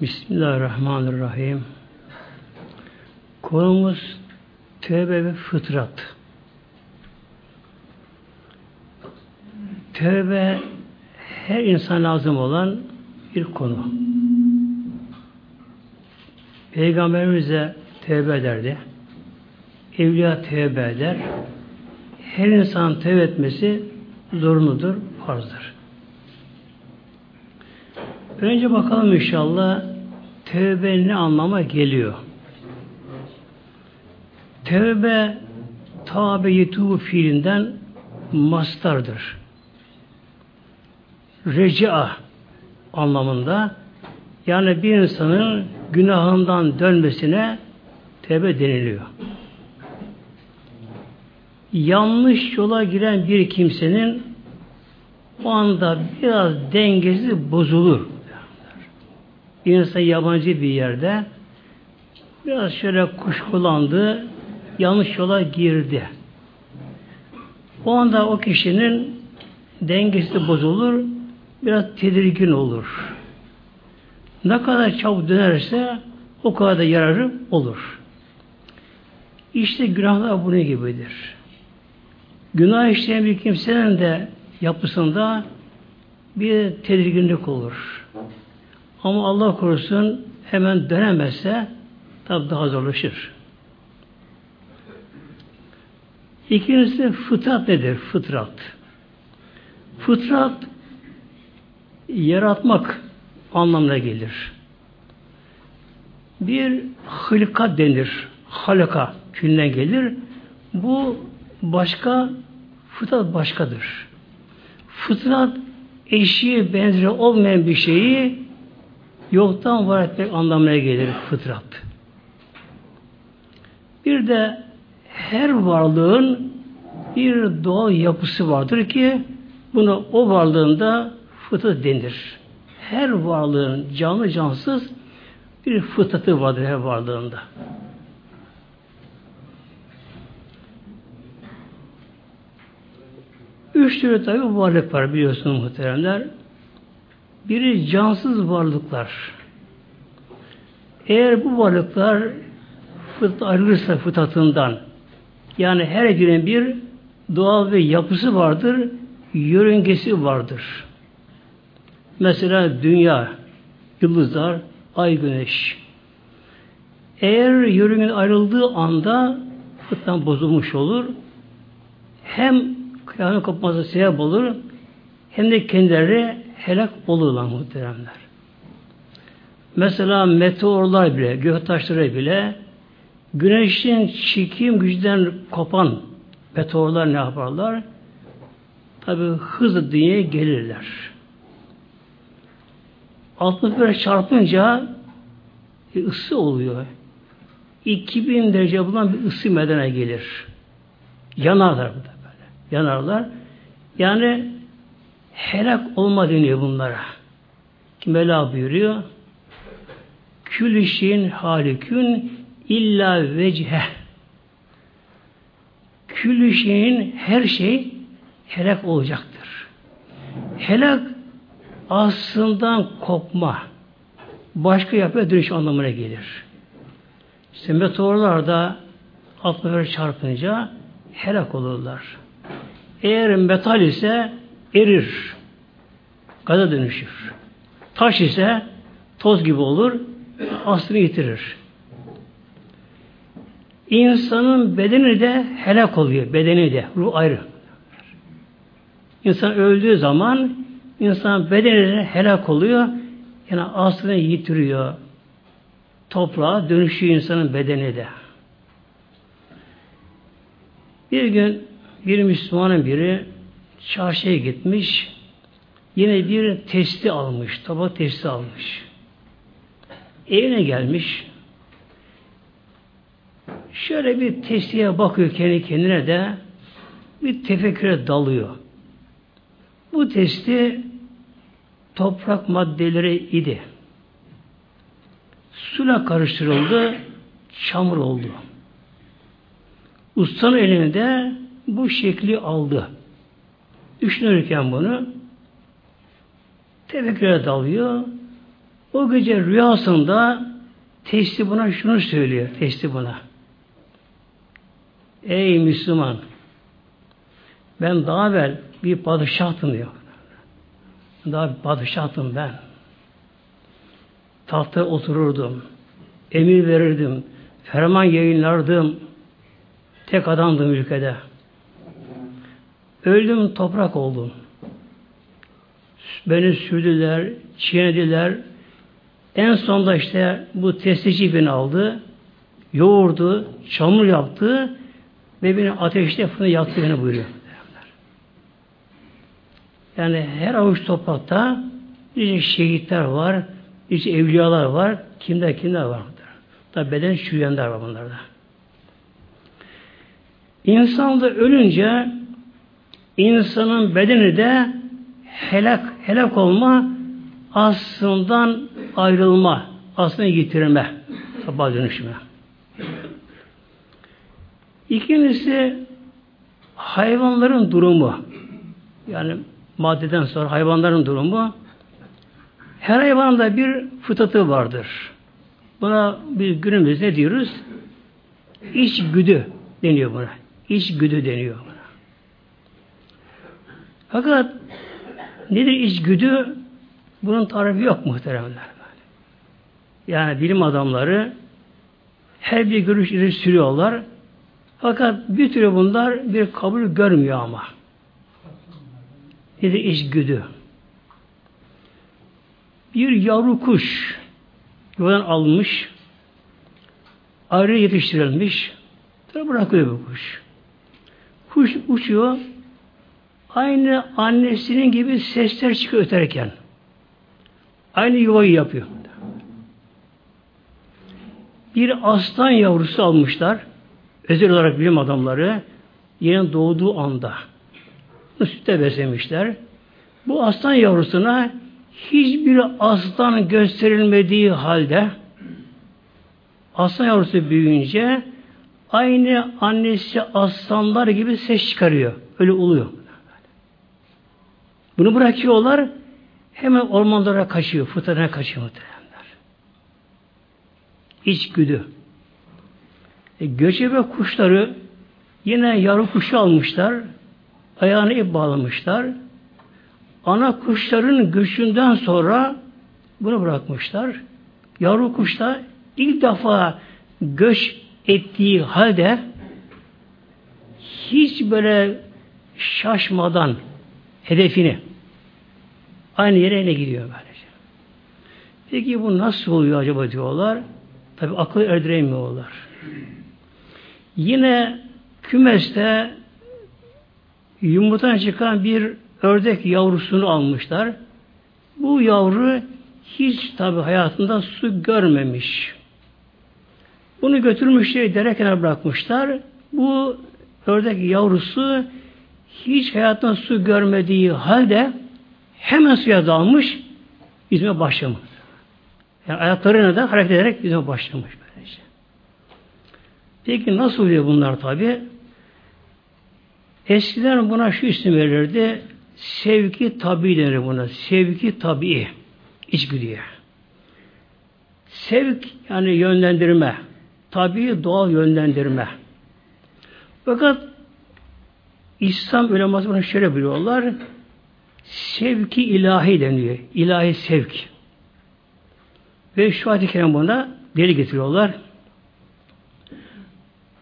Bismillahirrahmanirrahim. Konumuz tövbe ve fıtrat. Tövbe her insan lazım olan bir konu. Peygamberimize tövbe ederdi. Evliya tövbe eder. Her insan tövbe etmesi zorunludur, farzdır. Önce bakalım inşallah tövbe ne anlama geliyor. Tevbe tabe yetubu fiilinden mastardır. Reca anlamında yani bir insanın günahından dönmesine tevbe deniliyor. Yanlış yola giren bir kimsenin o anda biraz dengesi bozulur. İnsan yabancı bir yerde biraz şöyle kuşkulandı, yanlış yola girdi. O anda o kişinin dengesi bozulur, biraz tedirgin olur. Ne kadar çabuk dönerse o kadar da yararı olur. İşte günahlar bunun gibidir. Günah işleyen bir kimsenin de yapısında bir tedirginlik olur. Ama Allah korusun hemen dönemezse tabi daha zorlaşır. İkincisi fıtrat nedir? Fıtrat. Fıtrat yaratmak anlamına gelir. Bir hılka denir. Halaka külünden gelir. Bu başka, fıtrat başkadır. Fıtrat eşiği benzeri olmayan bir şeyi yoktan var etmek anlamına gelir fıtrat. Bir de her varlığın bir doğal yapısı vardır ki buna o varlığında fıtrat denir. Her varlığın canlı cansız bir fıtratı vardır her varlığında. Üç türlü tabi varlık var biliyorsunuz muhteremler. Biri cansız varlıklar. Eğer bu varlıklar fıtrat ayrılırsa fıtratından yani her birinin bir doğal ve yapısı vardır, yörüngesi vardır. Mesela dünya, yıldızlar, ay, güneş. Eğer yörüngen ayrıldığı anda fıttan bozulmuş olur. Hem kıyamet kopması sebep olur, hem de kendileri helak olurlar muhteremler. Mesela meteorlar bile, göktaşları bile Güneşin çekim gücünden kopan meteorlar ne yaparlar? Tabi hızlı dünyaya gelirler. Atmosfere çarpınca bir ısı oluyor. 2000 derece bulan bir ısı medene gelir. Yanarlar burada böyle. Yanarlar. Yani helak olma deniyor bunlara. Mela buyuruyor. Kül işin halikün illa vecihe küllü şeyin her şey helak olacaktır. Helak aslından kopma başka yapıya dönüş anlamına gelir. İşte meteorlar da atmosfere çarpınca helak olurlar. Eğer metal ise erir. Gaza dönüşür. Taş ise toz gibi olur. Aslını yitirir. İnsanın bedeni de helak oluyor. Bedeni de. Ruh ayrı. İnsan öldüğü zaman insan bedeni de helak oluyor. Yani aslında yitiriyor. Toprağa dönüşüyor insanın bedeni de. Bir gün bir Müslümanın biri çarşıya gitmiş. Yine bir testi almış. Tabak testi almış. Evine gelmiş. Şöyle bir testiye bakıyor kendi kendine de bir tefekküre dalıyor. Bu testi toprak maddeleri idi. Suyla karıştırıldı, çamur oldu. Ustanın elinde bu şekli aldı. Düşünürken bunu tefekküre dalıyor. O gece rüyasında testi buna şunu söylüyor. Testi buna. Ey Müslüman ben daha evvel bir padişahtım diyor. Daha bir padişahtım ben. Tahta otururdum. Emir verirdim. Ferman yayınlardım. Tek adamdım ülkede. Öldüm toprak oldum. Beni sürdüler, çiğnediler. En sonunda işte bu testici beni aldı. Yoğurdu, çamur yaptı ve beni ateşte fırına yaktı beni buyuruyor. Yani her avuç toprakta nice şehitler var, nice evliyalar var, kimler kimler var. Tabi beden çürüyenler var bunlarda. İnsan da ölünce insanın bedeni de helak, helak olma aslından ayrılma, aslında yitirme, sabah dönüşme. İkincisi hayvanların durumu. Yani maddeden sonra hayvanların durumu. Her hayvanda bir fıtatı vardır. Buna bir günümüz ne diyoruz? İç güdü deniyor buna. İç güdü deniyor. Fakat nedir iç güdü? Bunun tarifi yok muhteremler. Yani bilim adamları her bir görüş ileri sürüyorlar. Fakat bir türlü bunlar bir kabul görmüyor ama. Nedir iç güdü? Bir yavru kuş yuvadan alınmış, ayrı yetiştirilmiş, sonra bırakıyor bu kuş. Kuş uçuyor, aynı annesinin gibi sesler çıkıyor öterken. Aynı yuvayı yapıyor. Bir aslan yavrusu almışlar, özel olarak bilim adamları, yeni doğduğu anda. Sütte beslemişler. Bu aslan yavrusuna hiçbir aslan gösterilmediği halde aslan yavrusu büyüyünce aynı annesi aslanlar gibi ses çıkarıyor. Öyle oluyor. Bunu bırakıyorlar hemen ormanlara kaçıyor, fıtratına kaçıyor muhtemelenler. İçgüdü. E, göçebe kuşları yine yavru kuşu almışlar, ayağını ip bağlamışlar, ana kuşların göçünden sonra bunu bırakmışlar. Yavru kuş da ilk defa göç ettiği halde hiç böyle şaşmadan hedefini aynı yere ne gidiyor böylece. Peki bu nasıl oluyor acaba diyorlar. Tabi akıl erdiremiyorlar. Yine kümeste yumurtadan çıkan bir ördek yavrusunu almışlar. Bu yavru hiç tabi hayatında su görmemiş. Bunu götürmüşler, dere kenara bırakmışlar. Bu ördek yavrusu hiç hayatında su görmediği halde hemen suya dalmış, yüzme başlamış. Yani ayaklarına da hareket ederek yüzme başlamış böylece. Peki nasıl oluyor bunlar tabi? Eskiden buna şu isim verirdi. Sevki tabi denir buna. Sevki tabi. İçgüdüye. Sevk yani yönlendirme. Tabi doğal yönlendirme. Fakat İslam uleması bunu şöyle biliyorlar. Sevki ilahi deniyor. İlahi sevk. Ve şu ayet-i kerim buna deli getiriyorlar.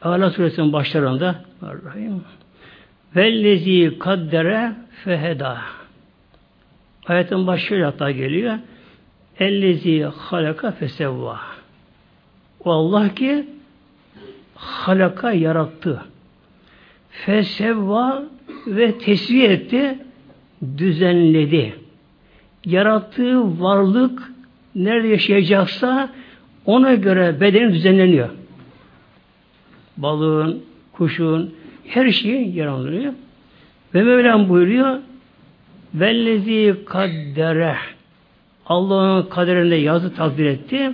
Allah suresinin başlarında Rahim Vellezi kaddere feheda. Ayetin başı hatta geliyor. Ellezi halaka fesevva. O Allah ki halaka yarattı. Fesevva ve tesviye etti, düzenledi. Yarattığı varlık nerede yaşayacaksa ona göre bedeni düzenleniyor. Balığın, kuşun, her şeyi yer alıyor. Ve Mevlam buyuruyor Vellezi kaddere Allah'ın kaderinde yazı takdir etti.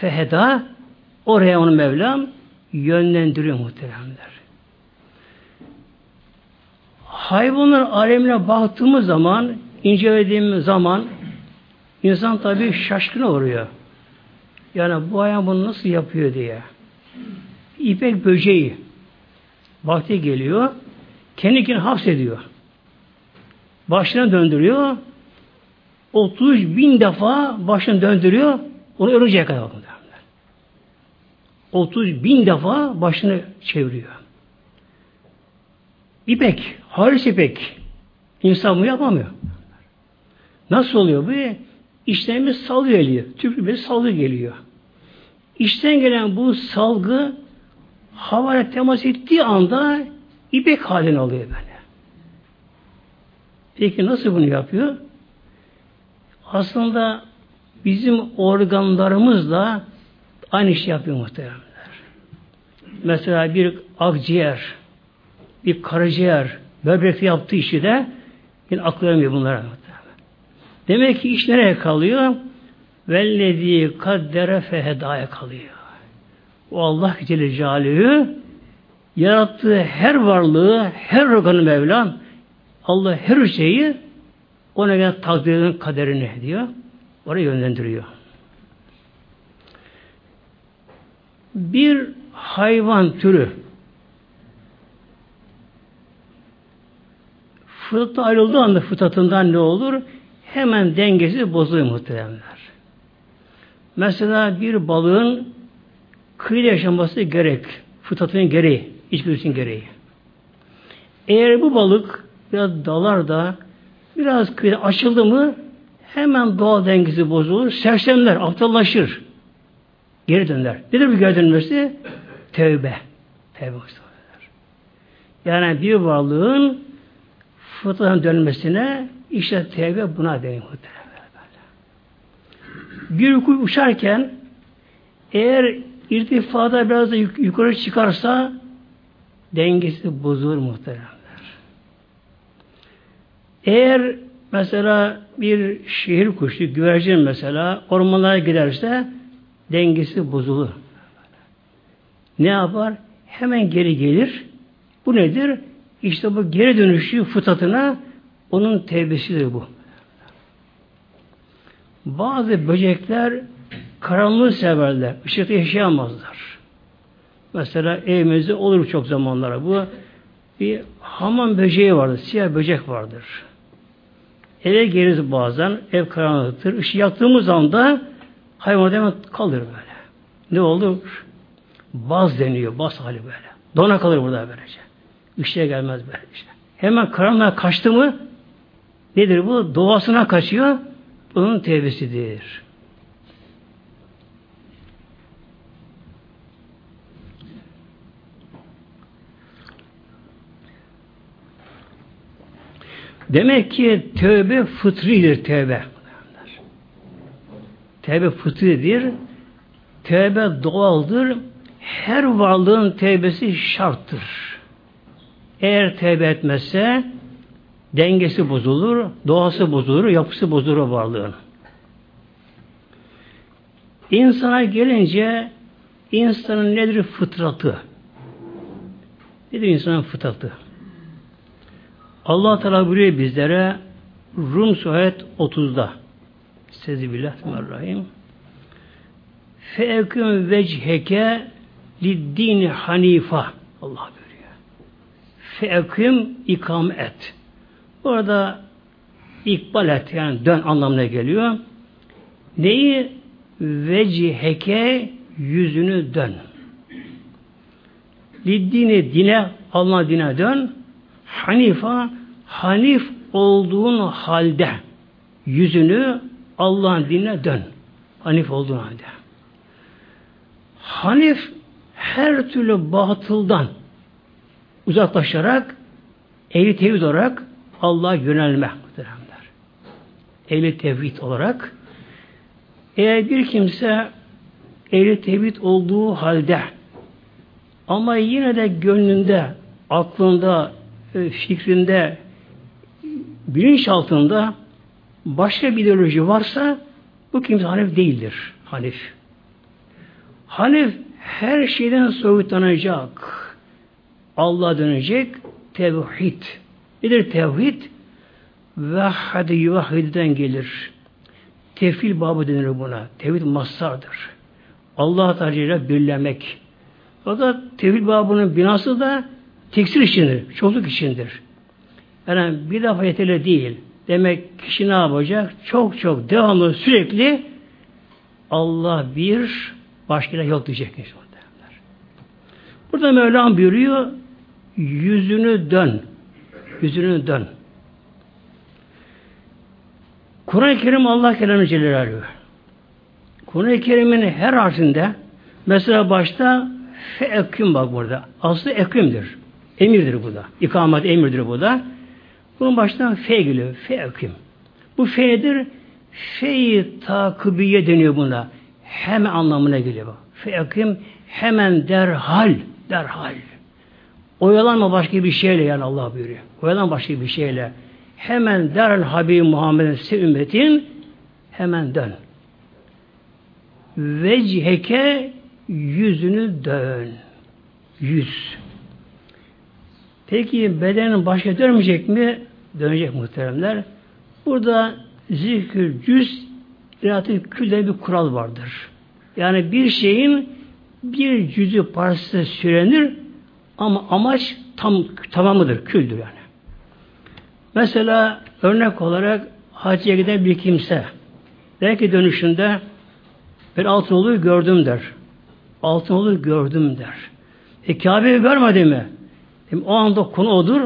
Feheda oraya onu Mevlam yönlendiriyor muhteremler. Hayvanlar alemine baktığımız zaman, incelediğimiz zaman İnsan tabii şaşkın oluyor. Yani bu hayvan bunu nasıl yapıyor diye. İpek böceği vakti geliyor. Kendi kendini hapsediyor. Başına döndürüyor. 30 bin defa başını döndürüyor. Onu ölünceye kadar. 30 bin defa başını çeviriyor. İpek, halis ipek. İnsan bunu yapamıyor. Nasıl oluyor bu? İşlerimiz salgı geliyor. Tüplü bir salgı geliyor. İşten gelen bu salgı havaya temas ettiği anda ipek halini alıyor böyle. Peki nasıl bunu yapıyor? Aslında bizim organlarımız da aynı işi yapıyor muhteremler. Mesela bir akciğer, bir karaciğer, böbrekte yaptığı işi de yine akıl vermiyor bunlara. Demek ki iş nereye kalıyor? Vellezî kaddere fehedâye kalıyor. O Allah Celle Celaluhu yarattığı her varlığı, her organı Mevlam Allah her şeyi ona göre takdirin kaderini diyor. Oraya yönlendiriyor. Bir hayvan türü fıtratı ayrıldığı anda fıtratından ne olur? Hemen dengesi bozuluyor muhteremler. Mesela bir balığın kıyıda yaşaması gerek. Fıtratının gereği. İçgüdüsünün gereği. Eğer bu balık biraz dalar da biraz kıyıda açıldı mı hemen doğal dengesi bozulur. Sersemler, aptallaşır. Geri döner. Nedir bu geri dönmesi? Tevbe. Tevbe Yani bir varlığın fıtratın dönmesine işte tevbe buna denir Bir kuş uçarken eğer irtifada biraz da yukarı çıkarsa dengesi bozulur muhteremler. Eğer mesela bir şehir kuşu, güvercin mesela ormanlara giderse dengesi bozulur. Ne yapar? Hemen geri gelir. Bu nedir? İşte bu geri dönüşü fıtratına onun tevbesidir bu. Bazı böcekler karanlığı severler. Işıkta yaşayamazlar. Mesela evimizde olur çok zamanlara bu. Bir hamam böceği vardır. Siyah böcek vardır. Eve geliriz bazen. Ev karanlıktır. Işığı yaktığımız anda hayvan hemen kalır böyle. Ne olur? Baz deniyor. Baz hali böyle. Dona kalır burada böylece. Işığa gelmez böyle işte. Hemen karanlığa kaçtı mı nedir bu? Doğasına kaçıyor. Bunun tevbesidir. Demek ki tövbe fıtridir tövbe. Tövbe fıtridir. Tövbe doğaldır. Her varlığın tövbesi şarttır. Eğer tövbe etmezse dengesi bozulur, doğası bozulur, yapısı bozulur varlığın. İnsana gelince insanın nedir fıtratı? Nedir insanın fıtratı? Allah Teala buyuruyor bizlere Rum Suhet 30'da Sezibillahirrahmanirrahim Feeküm vecheke liddini hanifa Allah. Feeküm ikam et. Orada ikbal et yani dön anlamına geliyor. Neyi? Vecheke yüzünü dön. Liddini dine Allah dine dön Hanifa hanif olduğun halde yüzünü Allah'ın dinine dön. Hanif olduğun halde. Hanif her türlü batıldan uzaklaşarak ehli tevhid olarak Allah'a yönelme muhteremler. Ehli tevhid olarak eğer bir kimse ehli tevhid olduğu halde ama yine de gönlünde, aklında, e, fikrinde, bilinç altında başka bir ideoloji varsa bu kimse Hanif değildir. Hanif. Hanif her şeyden soyutlanacak. Allah dönecek. Tevhid. Nedir tevhid? Vahhadi yuvahhidden gelir. Tefil babı denir buna. Tevhid masardır. Allah Teala birlemek. Fakat tevhid babının binası da tekstil içindir. Çokluk içindir. Yani bir defa yeterli değil. Demek kişi ne yapacak? Çok çok devamlı sürekli Allah bir başka yok diyecek. Burada Mevlam buyuruyor yüzünü dön. Yüzünü dön. Kur'an-ı Kerim Allah kelamı Celaluhu. Kur'an-ı Kerim'in her harfinde mesela başta fe eküm bak burada. Aslı ekümdür. Emirdir bu da. İkamet emirdir bu da. Bunun baştan fe geliyor. Fe eküm. Bu fe'dir. Fe-i takibiye deniyor buna. Hemen anlamına geliyor. Fe eküm hemen derhal. Derhal. Oyalanma başka bir şeyle yani Allah buyuruyor. Oyalanma başka bir şeyle. Hemen derhal Habibi Muhammed'in se ümmetin hemen dön. Vecheke yüzünü dön. Yüz. Peki bedenin başka dönmeyecek mi? Dönecek muhteremler. Burada zikir cüz iratı külde bir kural vardır. Yani bir şeyin bir cüzü parçası sürenir ama amaç tam tamamıdır, küldür yani. Mesela örnek olarak hacıya giden bir kimse belki dönüşünde bir altın olur gördüm der. Altın olur gördüm der. E Kabe'yi görmedi mi? E, o anda konu odur.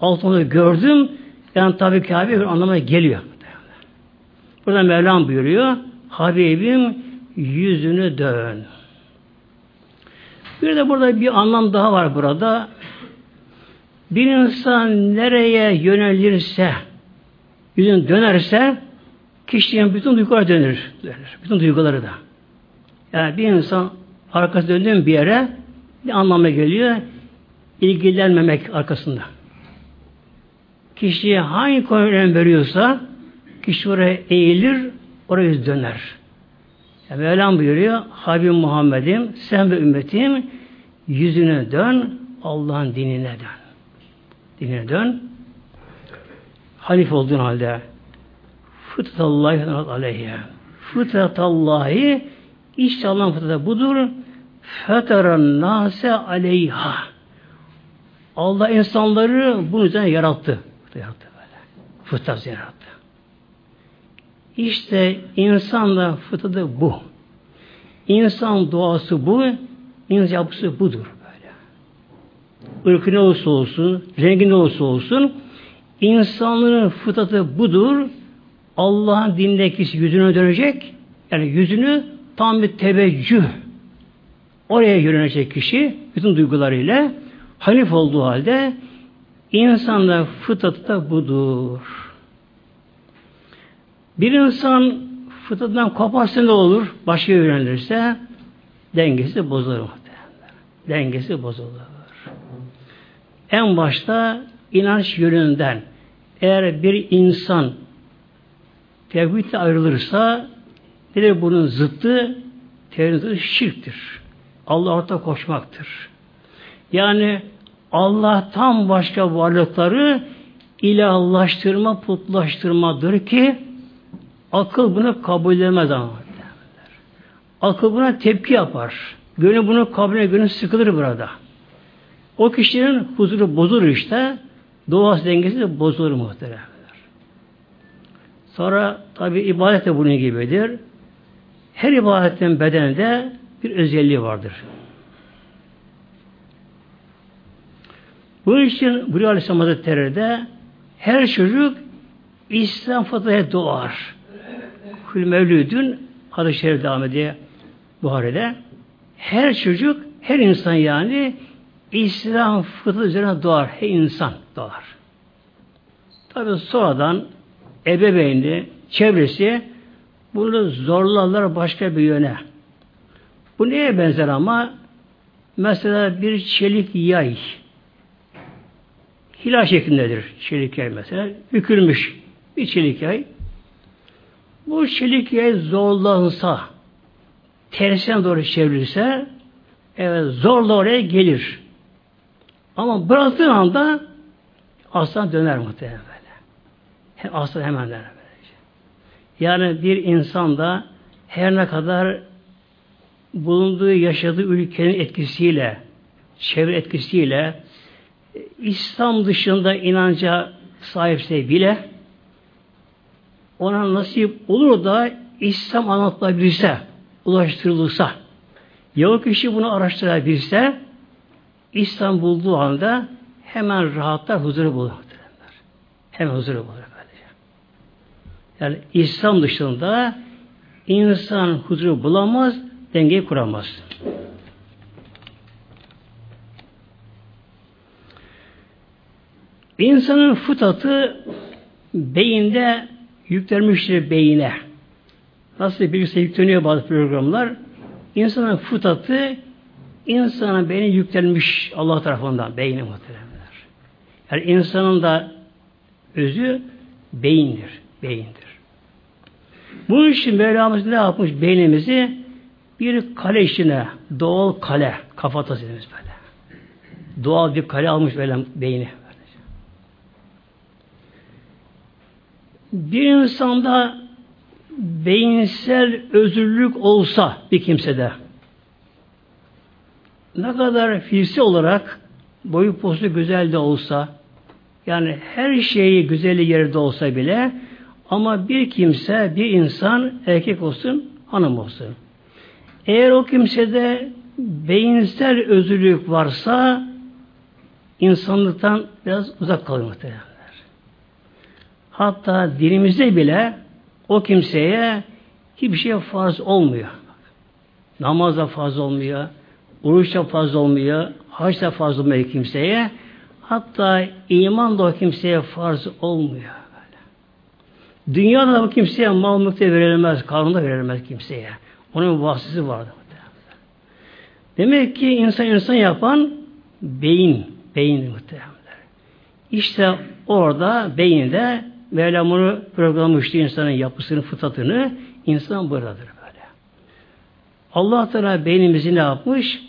Altın olur gördüm. Yani tabi Kabe bir anlamına geliyor. Burada Mevlam buyuruyor. Habibim yüzünü dön. Bir de burada bir anlam daha var burada. Bir insan nereye yönelirse, yüzün dönerse, kişinin bütün duyguları dönür. dönür. Bütün duyguları da. Yani bir insan arkası döndüğün bir yere bir anlama geliyor? ilgilenmemek arkasında. Kişiye hangi konuya veriyorsa kişi oraya eğilir, oraya döner. Yani Mevlam buyuruyor, Habib Muhammed'im, sen ve ümmetim yüzüne dön, Allah'ın dinine dön. Dinine dön. Hanif olduğun halde fıtratallahi aleyhi. Fıtratallahi işte Allah'ın fıtratı budur. Fetaran nase aleyha. Allah insanları bunun üzerine yarattı. Yarattı böyle. Fıtrat yarattı. İşte insanla fıtratı bu. İnsan doğası bu, insan yapısı budur böyle. Irkı ne olursa olsun, rengi ne olursa olsun, insanların fıtratı budur. Allah'ın dinine kişi yüzüne dönecek, yani yüzünü tam bir teveccüh, oraya yönelecek kişi, bütün duygularıyla, hanif olduğu halde, insanda fıtratı da budur. Bir insan fıtratından koparsa ne olur? Başka yönelirse dengesi bozulur. Dengesi bozulur. En başta inanç yönünden eğer bir insan tevhidle ayrılırsa nedir bunun zıttı? Tevhidin şirktir. Allah orta koşmaktır. Yani Allah'tan başka varlıkları ilahlaştırma, putlaştırmadır ki Akıl bunu kabul edemez ama. Akıl buna tepki yapar. Gönül bunu kabul eder, gönül sıkılır burada. O kişinin huzuru bozulur işte. Doğası dengesi de bozulur muhteremler. Sonra tabi ibadet de bunun gibidir. Her ibadetin bedeninde bir özelliği vardır. Bunun için Buyuruyor Aleyhisselam Hazretleri'de her çocuk İslam fıtratı doğar. Kül mevlüdün hadis-i şerif devam ediyor Buhari'de. Her çocuk, her insan yani İslam fıtratı üzerine doğar. Her insan doğar. Tabi sonradan ebeveyni, çevresi bunu zorlarlar başka bir yöne. Bu neye benzer ama? Mesela bir çelik yay. Hilal şeklindedir çelik yay mesela. Bükülmüş bir çelik yay. Bu yay zorlansa, tersine doğru çevrilse, evet zorla oraya gelir. Ama bıraktığın anda aslan döner muhtemelen böyle. Aslan hemen döner böylece. Yani bir insan da her ne kadar bulunduğu, yaşadığı ülkenin etkisiyle, çevre etkisiyle İslam dışında inanca sahipse bile ona nasip olur da İslam anlatılabilirse, ulaştırılırsa, ya o kişi bunu araştırabilse, İslam bulduğu anda hemen rahatlar, huzuru bulur. Hemen huzuru bulur. Yani İslam dışında insan huzuru bulamaz, dengeyi kuramaz. İnsanın fıtatı beyinde yüklenmiştir beyine. Nasıl bilgisayar yükleniyor bazı programlar. İnsanın fıtatı insana beyni yüklenmiş Allah tarafından beyni muhteremler. Yani insanın da özü beyindir. Beyindir. Bunun için Mevlamız ne yapmış beynimizi? Bir kale içine, doğal kale, kafatası dediğimiz böyle. Doğal bir kale almış böyle beyni. Bir insanda beyinsel özürlük olsa bir kimsede ne kadar fiziksel olarak boyu postu güzel de olsa yani her şeyi güzeli yerde olsa bile ama bir kimse, bir insan erkek olsun, hanım olsun. Eğer o kimsede beyinsel özürlük varsa insanlıktan biraz uzak kalır muhtemelen. Hatta dilimizde bile o kimseye hiçbir şey farz olmuyor. Namaz da farz olmuyor, oruç da farz olmuyor, hac da farz olmuyor kimseye. Hatta iman da o kimseye farz olmuyor. Böyle. Dünyada da bu kimseye mal mülkte verilmez, kanunda verilmez kimseye. Onun vasısı vardı. Demek ki insan insan yapan beyin, beyin muhtemelen. İşte orada beyinde Mevlam bunu programlamıştı insanın yapısını, fıtratını. insan buradadır böyle. Allah Teala beynimizi ne yapmış?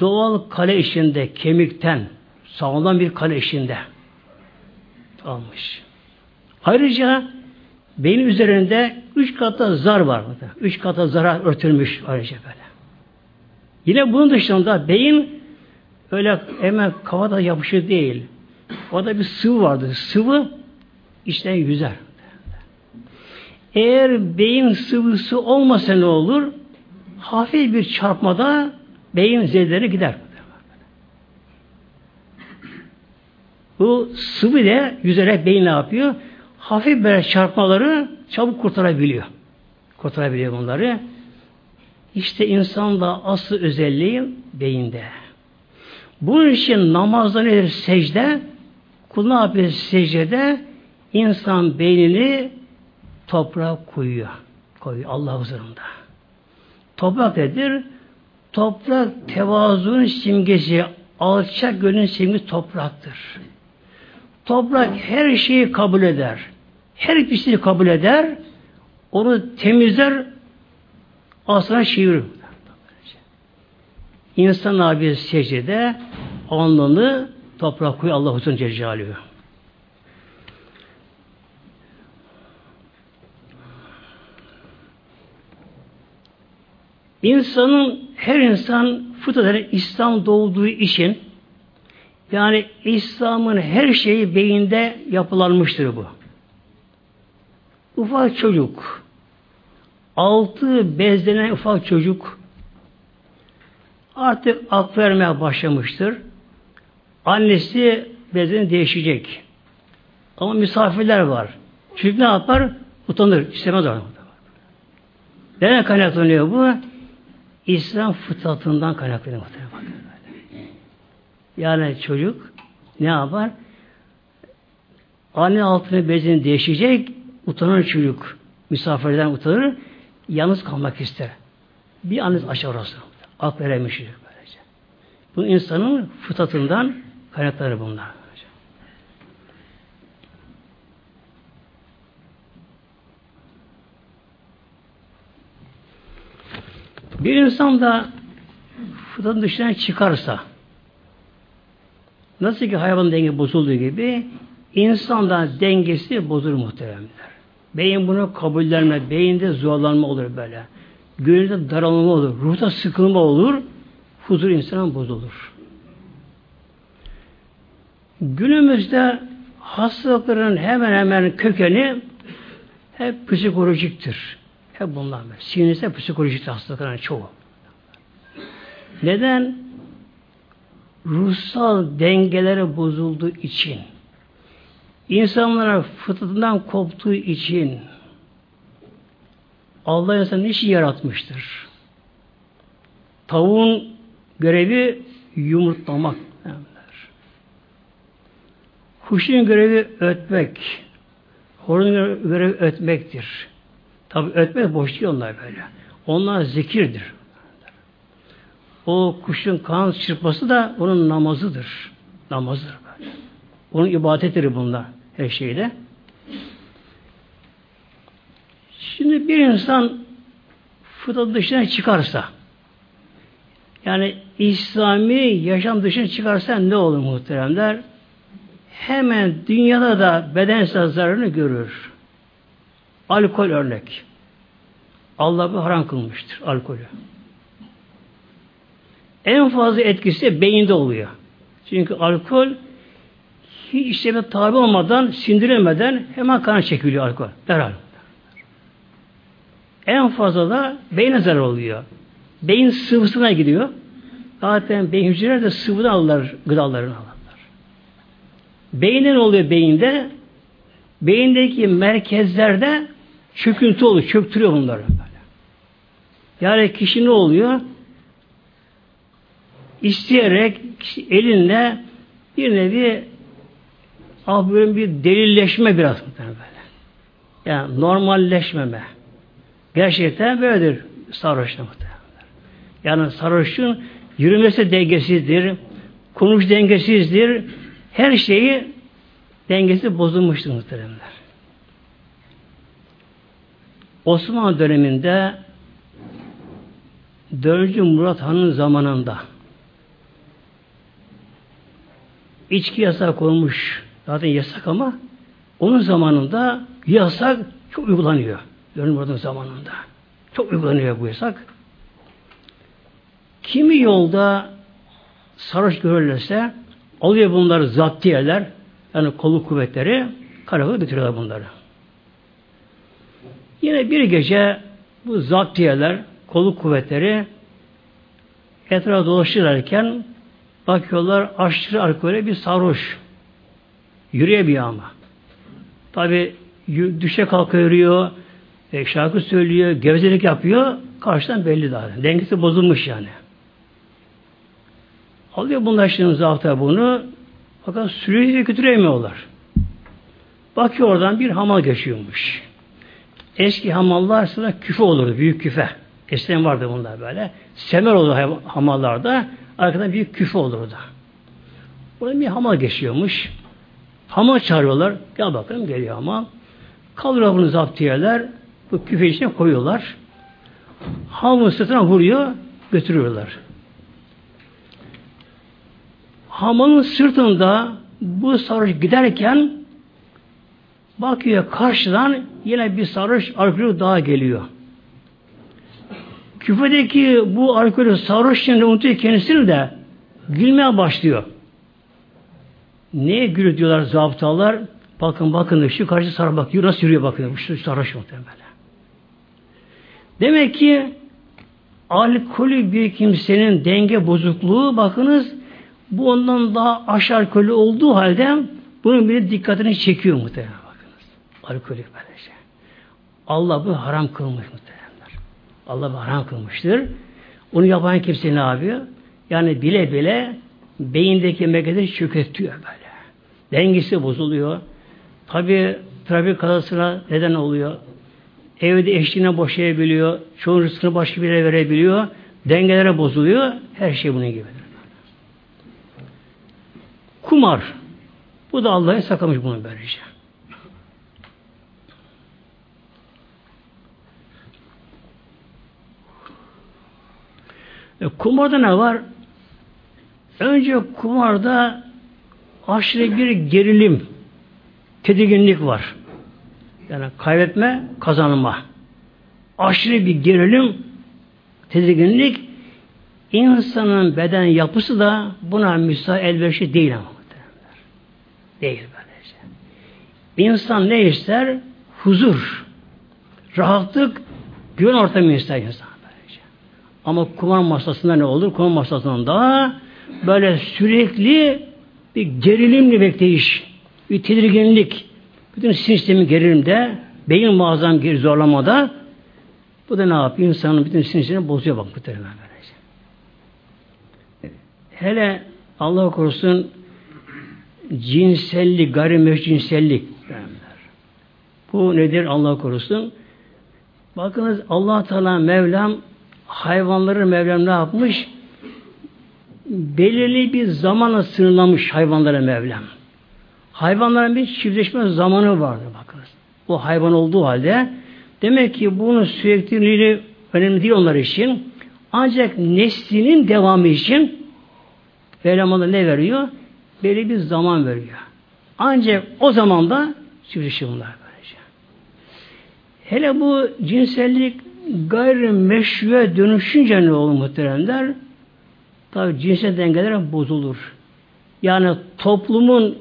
Doğal kale içinde, kemikten, sağlam bir kale içinde almış. Ayrıca beyin üzerinde üç kata zar var. Üç kata zara örtülmüş ayrıca böyle. Yine bunun dışında beyin öyle hemen kafada yapışır değil. Orada bir sıvı vardır. Sıvı içten yüzer. Eğer beyin sıvısı olmasa ne olur? Hafif bir çarpmada beyin zedeleri gider. Bu sıvı ile yüzerek beyin ne yapıyor? Hafif böyle çarpmaları çabuk kurtarabiliyor. Kurtarabiliyor bunları. İşte insanda asıl özelliği beyinde. Bunun için namazda nedir? Secde. Kul ne yapıyor secdede? İnsan beynini toprağa koyuyor. Koyuyor Allah huzurunda. Toprak nedir? Toprak tevazuun simgesi, alçak gönlün simgesi topraktır. Toprak her şeyi kabul eder. Her pisliği kabul eder. Onu temizler, aslında çevirir. İnsan abi secdede alnını toprak koyuyor Allah huzurun Celle İnsanın, her insan fıtraten İslam doğduğu için yani İslam'ın her şeyi beyinde yapılanmıştır bu. Ufak çocuk, altı bezlenen ufak çocuk artık ak vermeye başlamıştır. Annesi bezini değişecek. Ama misafirler var. Çocuk ne yapar? Utanır. İstemez onu. Neden kaynaklanıyor bu? İslam fıtratından kaynaklanıyor. Yani çocuk ne yapar? Anne altını bezini değişecek, utanan çocuk misafirden utanır, yalnız kalmak ister. Bir annesi aşağı orası. Ak veremiş böylece. Bu insanın fıtratından kaynakları bunlar. Bir insan da fıtratın dışına çıkarsa nasıl ki hayvan denge bozulduğu gibi insan da dengesi bozulur muhteremler. Beyin bunu kabullenme, beyinde zorlanma olur böyle. Gönülde daralma olur, ruhta sıkılma olur, huzur insanın bozulur. Günümüzde hastalıkların hemen hemen kökeni hep psikolojiktir. Hep bunlar. Sinirsel psikolojik hastalıkların çoğu. Neden? Ruhsal dengeleri bozulduğu için, insanlara fıtratından koptuğu için Allah insanı niçin yaratmıştır? Tavuğun görevi yumurtlamak. Kuşun görevi ötmek. Horun görevi ötmektir. Tabi ötmek boş değil onlar böyle. Onlar zikirdir. O kuşun kan çırpması da onun namazıdır. Namazdır böyle. Onun ibadetidir bunlar her şeyde. Şimdi bir insan fıtrat dışına çıkarsa yani İslami yaşam dışına çıkarsa ne olur muhteremler? Hemen dünyada da bedensel zararını görür. Alkol örnek. Allah bir haram kılmıştır alkolü. En fazla etkisi beyinde oluyor. Çünkü alkol hiç işleme tabi olmadan, sindirilmeden hemen kana çekiliyor alkol. Derhal. En fazla da beyne zarar oluyor. Beyin sıvısına gidiyor. Zaten beyin hücreleri de sıvıdan alırlar gıdalarını alırlar. Beyinde ne oluyor beyinde? Beyindeki merkezlerde çöküntü oluyor, çöktürüyor bunları. Böyle. Yani kişi ne oluyor? İsteyerek elinle bir nevi ah bir delilleşme biraz böyle. Yani normalleşmeme. Gerçekten böyledir sarhoşla muhtemelen. Yani sarhoşun yürümesi dengesizdir, konuş dengesizdir, her şeyi dengesi bozulmuştur muhteremler. Osmanlı döneminde 4. Murat Han'ın zamanında içki yasak olmuş. Zaten yasak ama onun zamanında yasak çok uygulanıyor. 4. Murat'ın zamanında. Çok uygulanıyor bu yasak. Kimi yolda sarhoş görülürse alıyor bunları zaptiyeler yani kolluk kuvvetleri karakola götürüyorlar bunları. Yine bir gece bu zaptiyeler, kolluk kuvvetleri etrafa dolaşırlarken bakıyorlar aşırı alkole bir sarhoş. Yürüyemiyor ama. Tabi düşe kalka yürüyor, e, şarkı söylüyor, gevezelik yapıyor. Karşıdan belli daha. Dengesi bozulmuş yani. Alıyor bunlar şimdi zapta bunu. Fakat sürüyle götüremiyorlar. Bakıyor oradan bir hamal geçiyormuş. Eski hamallar aslında küfe olurdu, büyük küfe. Eskiden vardı bunlar böyle. Semer olurdu hamallarda. Arkadan büyük küfe olurdu. Burada bir hamal geçiyormuş. Hamal çağırıyorlar. Gel bakalım geliyor hamal. Kalıyor bunu zaptiyeler. Bu küfe içine koyuyorlar. Hamalın sırtına vuruyor. Götürüyorlar. Hamalın sırtında bu sarhoş giderken bakıyor karşıdan yine bir sarhoş alkolü daha geliyor. Küfedeki bu alkolü sarhoş içinde unutuyor kendisini de gülmeye başlıyor. Neye gülüyor diyorlar zabıtalar? Bakın bakın şu karşı sarhoş bakıyor. Nasıl yürüyor bakın. Şu sarhoş muhtemelen. Demek ki alkolü bir kimsenin denge bozukluğu bakınız bu ondan daha aşağı alkolü olduğu halde bunun bile dikkatini çekiyor muhtemelen bakınız. Alkolü böyle şey. Allah bu haram kılmış muhtemelenler. Allah bu haram kılmıştır. Onu yapan kimse ne yapıyor? Yani bile bile beyindeki merkezleri çökertiyor böyle. Dengesi bozuluyor. Tabi trafik kazasına neden oluyor. Evde eşliğine boşayabiliyor. Çoğun rızkını başka bir yere verebiliyor. Dengelere bozuluyor. Her şey bunun gibi. Kumar. Bu da Allah'a saklamış bunu böylece. E, kumarda ne var? Önce kumarda aşırı bir gerilim, tedirginlik var. Yani kaybetme, kazanma. Aşırı bir gerilim, tedirginlik insanın beden yapısı da buna müsait elverişli değil ama. Değil böylece. İnsan ne ister? Huzur, rahatlık, güven ortamı ister insan. Ama kumar masasında ne olur? Kumar masasında böyle sürekli bir gerilimli bekleyiş, bir tedirginlik, bütün sistemi gerilimde, beyin muazzam geri zorlamada bu da ne yapıyor? İnsanın bütün sinir sistemini bozuyor bak bu böylece. Hele Allah korusun cinsellik, gayrimeşru cinsellik Bu nedir Allah korusun? Bakınız Allah Teala Mevlam hayvanları Mevlam ne yapmış? Belirli bir zamana sınırlamış hayvanlara Mevlam. Hayvanların bir çiftleşme zamanı vardı bakınız. O hayvan olduğu halde demek ki bunun sürekliliği önemli değil onlar için. Ancak neslinin devamı için Mevlam ne veriyor? belli bir zaman veriyor. Ancak o zaman da böylece. Hele bu cinsellik gayri meşruya dönüşünce ne olur muhteremler? Tabi cinsel dengeler bozulur. Yani toplumun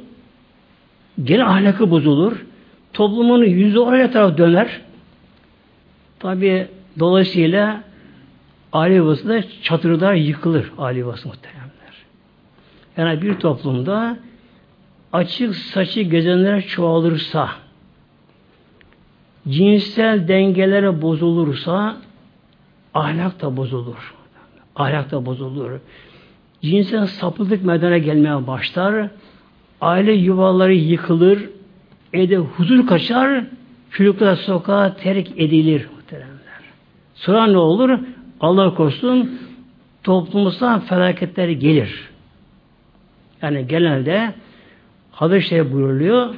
genel ahlakı bozulur. Toplumun yüzü oraya taraf döner. Tabi dolayısıyla aile yuvası da çatırdar yıkılır aile yuvası muhterem. Yani bir toplumda açık saçı gezenler çoğalırsa, cinsel dengeleri bozulursa ahlak da bozulur. Ahlak da bozulur. Cinsel sapıklık meydana gelmeye başlar. Aile yuvaları yıkılır. Evde huzur kaçar. Çocuklar sokağa terk edilir. Muhteremler. Sonra ne olur? Allah korusun toplumsal felaketler gelir. Yani genelde hadis şey buyuruluyor.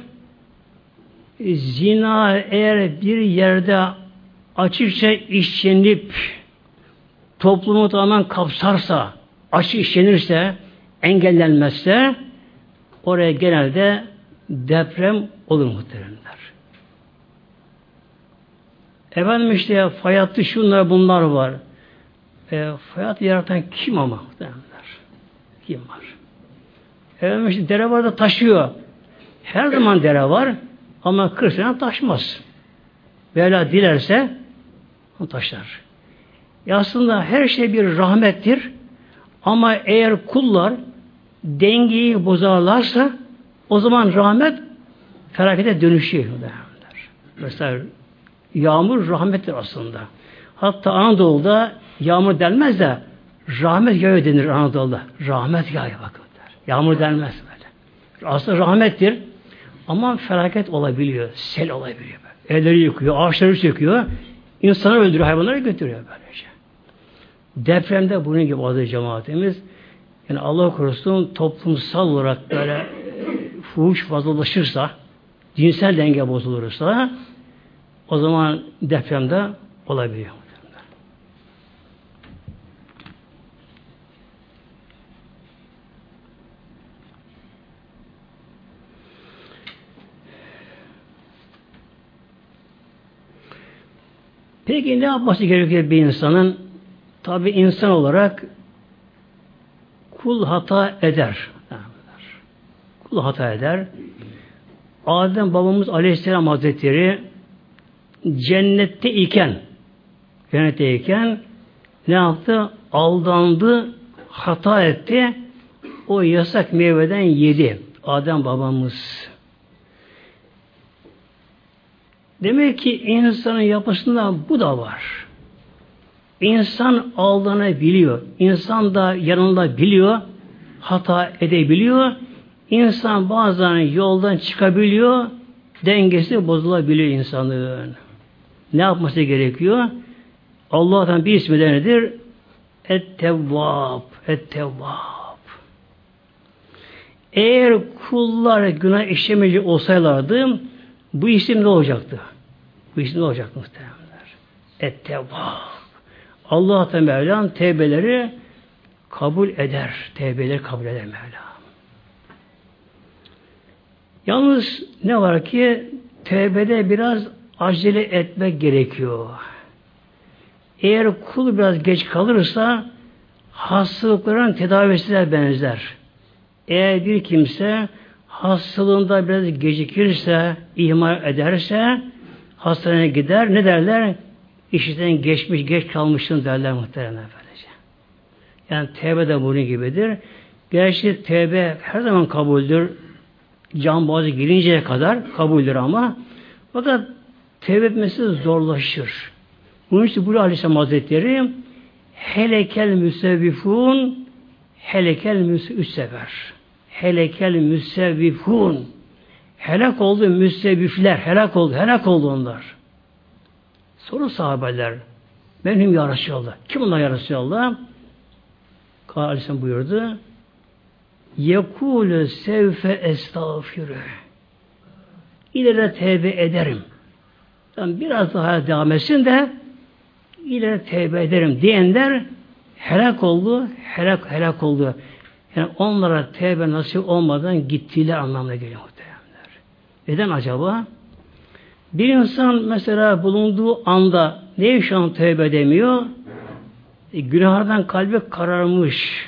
Zina eğer bir yerde açıkça işlenip toplumu tamamen kapsarsa, açık işlenirse, engellenmezse oraya genelde deprem olur muhteremler. Efendim işte fay şunlar bunlar var. E, fay yaratan kim ama muhteremler? Kim var? Efendim işte dere var da taşıyor. Her zaman dere var ama 40 sene taşmaz. Böyle dilerse taşlar. E aslında her şey bir rahmettir. Ama eğer kullar dengeyi bozarlarsa o zaman rahmet felakete dönüşüyor. Mesela yağmur rahmettir aslında. Hatta Anadolu'da yağmur denmez de rahmet yağıyor denir Anadolu'da. Rahmet yağıyor bakın. Yağmur denmez böyle. Aslında rahmettir. Ama felaket olabiliyor. Sel olabiliyor. Evleri yıkıyor, ağaçları söküyor. İnsanı öldürüyor, hayvanları götürüyor böylece. Depremde bunun gibi adı cemaatimiz. Yani Allah korusun toplumsal olarak böyle fuhuş fazlalaşırsa, cinsel denge bozulursa o zaman depremde olabiliyor. Peki ne yapması gerekiyor bir insanın? Tabi insan olarak kul hata eder. Kul hata eder. Adem babamız Aleyhisselam Hazretleri cennette iken cennette iken ne yaptı? Aldandı, hata etti. O yasak meyveden yedi. Adem babamız. Demek ki insanın yapısında bu da var. İnsan aldanabiliyor. İnsan da yanında biliyor. Hata edebiliyor. İnsan bazen yoldan çıkabiliyor. Dengesi bozulabiliyor insanın. Ne yapması gerekiyor? Allah'tan bir ismi de nedir? Et-Tevvab. Eğer kullar günah işlemeyecek olsaylardı bu isim ne olacaktı? Bu isim ne olacak muhtemelenler? Ettevvab. Allah da Mevlam tevbeleri kabul eder. Tevbeleri kabul eder Mevlam. Yalnız ne var ki tevbede biraz acele etmek gerekiyor. Eğer kul biraz geç kalırsa hastalıkların tedavisine benzer. Eğer bir kimse hastalığında biraz gecikirse, ihmal ederse hastaneye gider. Ne derler? İşten geçmiş, geç kalmışsın derler muhtemelen böylece. Yani tevbe de bunun gibidir. Gerçi tevbe her zaman kabuldür. Can boğazı girinceye kadar kabuldür ama fakat tevbe etmesi zorlaşır. Bunun için bu Aleyhisselam Hazretleri helekel müsevvifun helekel müsevver helekel müsevvifun helak oldu müsevvifler helak oldu helak oldu onlar. Soru sahabeler benim ya Resulallah. Kim onlar ya Resulallah? Kâle Aleyhisselam buyurdu. Yekûlü sevfe estağfirü. İleri tevbe ederim. Yani biraz daha devam etsin de ileri tevbe ederim diyenler helak oldu, helak helak oldu. Yani onlara tevbe nasip olmadan gittiğiyle anlamına geliyor. Neden acaba? Bir insan mesela bulunduğu anda ne şu an tevbe edemiyor? E, günahlardan kalbi kararmış.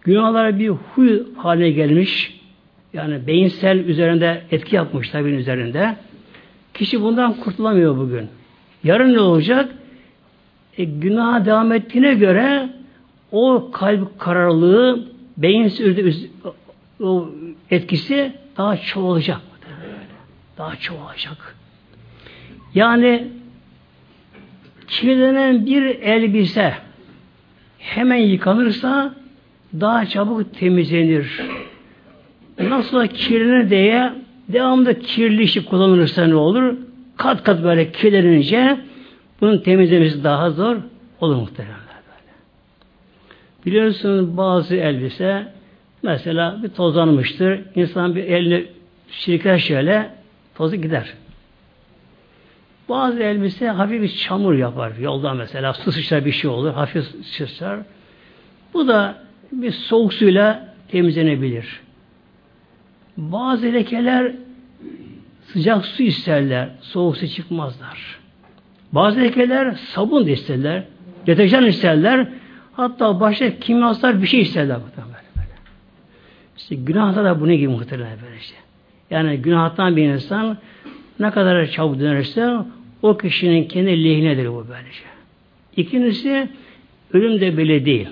Günahlara bir huy haline gelmiş. Yani beyinsel üzerinde etki yapmış tabi üzerinde. Kişi bundan kurtulamıyor bugün. Yarın ne olacak? E, günaha devam ettiğine göre o kalp kararlılığı, beyinsel o etkisi daha çoğalacak. Daha çoğalacak. Yani kirlenen bir elbise hemen yıkanırsa daha çabuk temizlenir. Nasıl kirlenir diye devamlı kirli işi kullanılırsa ne olur? Kat kat böyle kirlenince bunun temizlemesi daha zor olur muhtemelen. Biliyorsunuz bazı elbise mesela bir tozlanmıştır. İnsan bir eline şirker şöyle tozu gider. Bazı elbise hafif bir çamur yapar. Yolda mesela su sıçrar bir şey olur. Hafif sıçrar. Bu da bir soğuk suyla temizlenebilir. Bazı lekeler sıcak su isterler. Soğuk su çıkmazlar. Bazı lekeler sabun da isterler. Deterjan isterler. Hatta başka kimyasal bir şey isterler. Böyle. İşte günahlar da bunu gibi muhtemelen böyle işte. Yani günahtan bir insan ne kadar çabuk dönerse o kişinin kendi lehinedir bu böylece. İkincisi ölüm de böyle değil.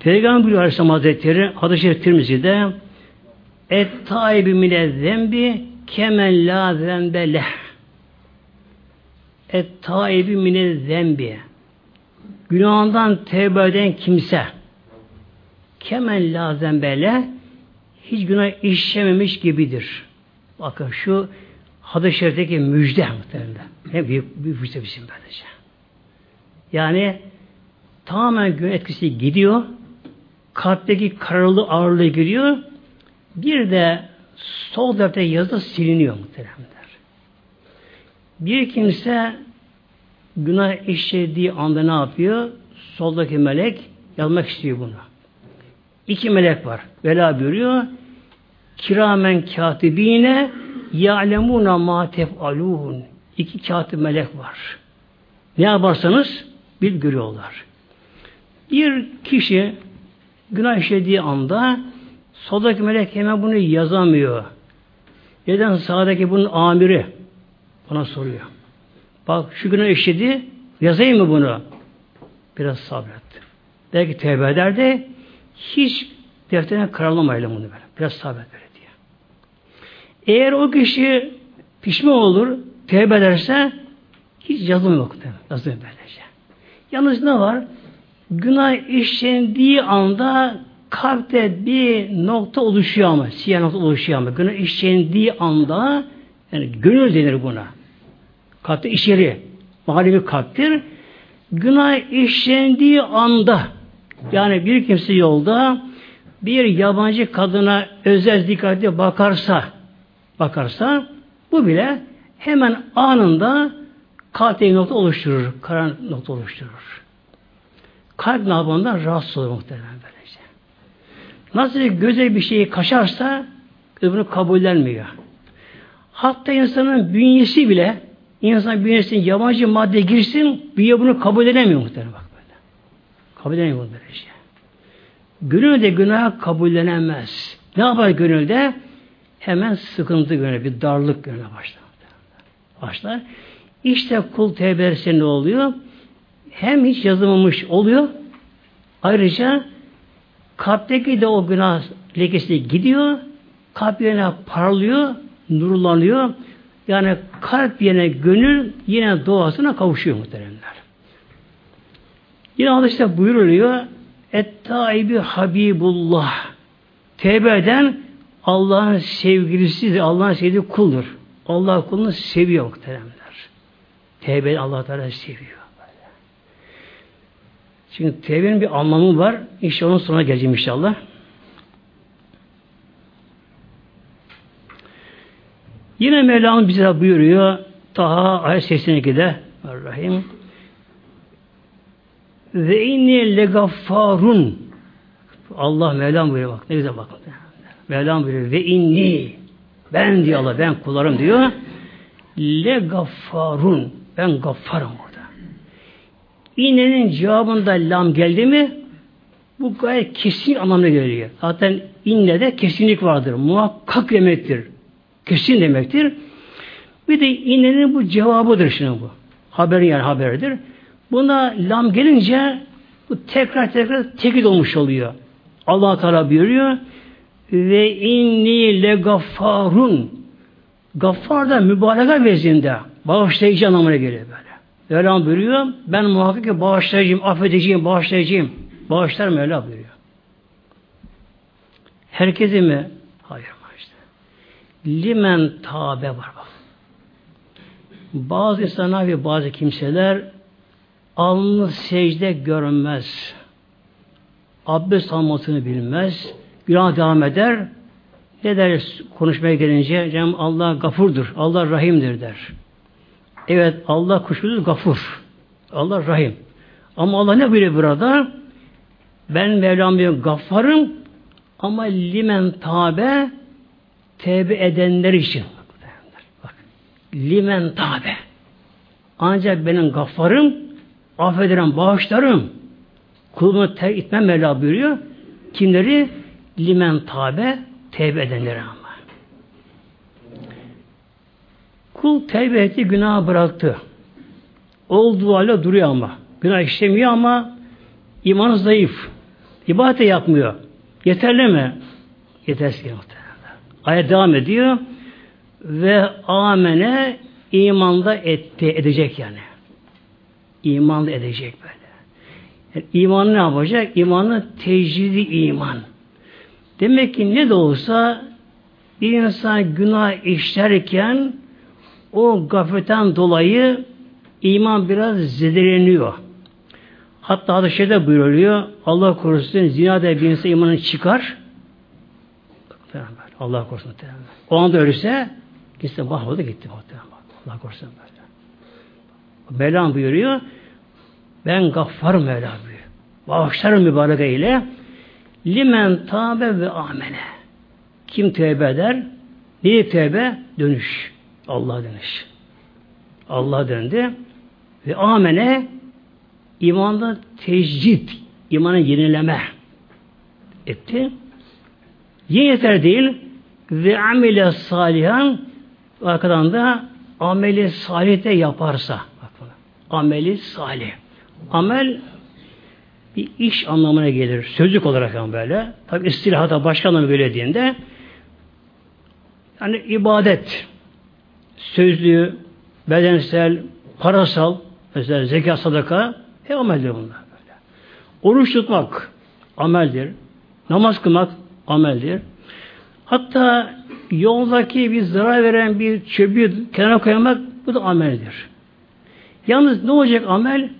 Peygamber buyuruyor Aleyhisselam Hazretleri hadis-i şerif Tirmizi'de et taibi mine zembi kemen la zembe leh et taibi mine zembi günahından tevbe eden kimse kemen la zembele hiç günah işlememiş gibidir. Bakın şu hadis-i şerifteki müjde muhtemelen. Ne büyük, büyük müjde bizim böylece. Yani tamamen gün etkisi gidiyor kalpteki kararlı ağırlığı giriyor. Bir de sol defter yazıda siliniyor muhteremler. Bir kimse günah işlediği anda ne yapıyor? Soldaki melek yazmak istiyor bunu. İki melek var. Vela buyuruyor. Kiramen katibine ya'lemuna ma tef'alun. İki katip melek var. Ne yaparsanız bil görüyorlar. Bir kişi Günah işlediği anda soldaki melek hemen bunu yazamıyor. Neden sağdaki bunun amiri bana soruyor. Bak şu günah işledi yazayım mı bunu? Biraz sabret. Belki tevbe eder de hiç defterine karalamayalım bunu böyle. Biraz sabret böyle diye. Eğer o kişi pişman olur, tevbe ederse hiç yazılım yok. Yazılım böylece. Yalnız ne var? günah işlendiği anda kalpte bir nokta oluşuyor ama siyah nokta oluşuyor ama günah işlendiği anda yani gönül denir buna. Kalpte içeri manevi kalptir. Günah işlendiği anda yani bir kimse yolda bir yabancı kadına özel dikkatli bakarsa bakarsa bu bile hemen anında kalpte nokta oluşturur. Karan nokta oluşturur. kalp nabından rahatsız olur muhtemelen böylece. Nasıl göze bir şeyi kaşarsa öbürünü kabullenmiyor. Hatta insanın bünyesi bile insan bünyesine yabancı madde girsin bünye bunu kabul edemiyor muhtemelen bak böyle. Kabul edemiyor böyle şey. Gönül de günah kabullenemez. Ne yapar gönülde? Hemen sıkıntı gönül, bir darlık gönül başlar. Başlar. İşte kul tevbe ne oluyor? Hem hiç yazılmamış oluyor, ayrıca kalpteki de o günah lekesi gidiyor, kalp yerine parlıyor, nurlanıyor. Yani kalp yerine gönül yine doğasına kavuşuyor muhteremler. Yine hadiste buyuruluyor Et-taibi Habibullah Tevbe eden Allah'ın sevgilisi, Allah'ın sevdiği kuldur. Allah kulunu seviyor muhteremler. Tevbe Allah Teala seviyor. Çünkü tevbenin bir anlamı var. İşte onun sonra geleceğim inşallah. Yine Mevlam bize buyuruyor Taha ayet 82'de Rahim ve inni legaffarun Allah Mevlam buyuruyor bak ne güzel bak. Mevlam buyuruyor ve inni ben diyor Allah ben kullarım diyor legaffarun ben gaffarım burada. İnnenin cevabında lam geldi mi bu gayet kesin anlamda geliyor. Zaten de kesinlik vardır. Muhakkak demektir. Kesin demektir. Bir de innenin bu cevabıdır şimdi bu. Haberin yani haberidir. Buna lam gelince bu tekrar tekrar tekit olmuş oluyor. Allah Teala buyuruyor ve inni le gaffarun gaffar da mübareka vezinde bağışlayıcı anlamına geliyor böyle. Mevlam buyuruyor ben muhakkak ki bağışlayacağım, affedeceğim, bağışlayacağım. Bağışlar Mevla buyuruyor. Herkesi mi? Limen tabe var. Bazı insanlar ve bazı kimseler alnı secde görünmez. Abdest almasını bilmez. Günah devam eder. Ne der konuşmaya gelince? Cem Allah gafurdur. Allah rahimdir der. Evet Allah kuşkusuz gafur. Allah rahim. Ama Allah ne buyuruyor burada? Ben Mevlam diyor gaffarım ama limen tabe tevbe edenler için. Bak, limen tabe. Ancak benim gaffarım affederim, bağışlarım. Kulumu terk etmem Mevla buyuruyor. Kimleri? Limen tabe tevbe edenleri ama. Kul tevbe etti, günah bıraktı. Olduğu halde duruyor ama. Günah işlemiyor ama imanı zayıf. İbadet yapmıyor. Yeterli mi? Yetersiz muhtemelen. Ayet devam ediyor. Ve amene imanda etti, edecek yani. İmanla edecek böyle. Yani imanı ne yapacak? İmanı tecridi iman. Demek ki ne de olsa bir insan günah işlerken o gafletten dolayı iman biraz zedeleniyor. Hatta da şeyde buyuruluyor. Allah korusun zinada bir insan imanını çıkar. Allah korusun. O anda ölürse gitse mahvoldu gitti. Allah korusun böyle. Mevlam buyuruyor. Ben gaffar Mevla buyuruyor. Bağışlarım mübarek ile limen tabe ve amene. Kim tövbe eder? Niye tövbe? Dönüş. Allah dönüş. Allah döndü ve amene imanda tecrid, imanı yenileme etti. Yine yeter değil ve amile salihan arkadan da ameli salih de yaparsa bak ameli salih. Amel bir iş anlamına gelir. Sözlük olarak ama böyle. Tabi istilahata başka anlamı söylediğinde yani ibadet sözlü, bedensel, parasal mesela zekat sadaka hep ameldir bunlar böyle. Oruç tutmak ameldir. Namaz kılmak ameldir. Hatta yoldaki bir zarar veren bir çöpü kenara koymak bu da ameldir. Yalnız ne olacak amel?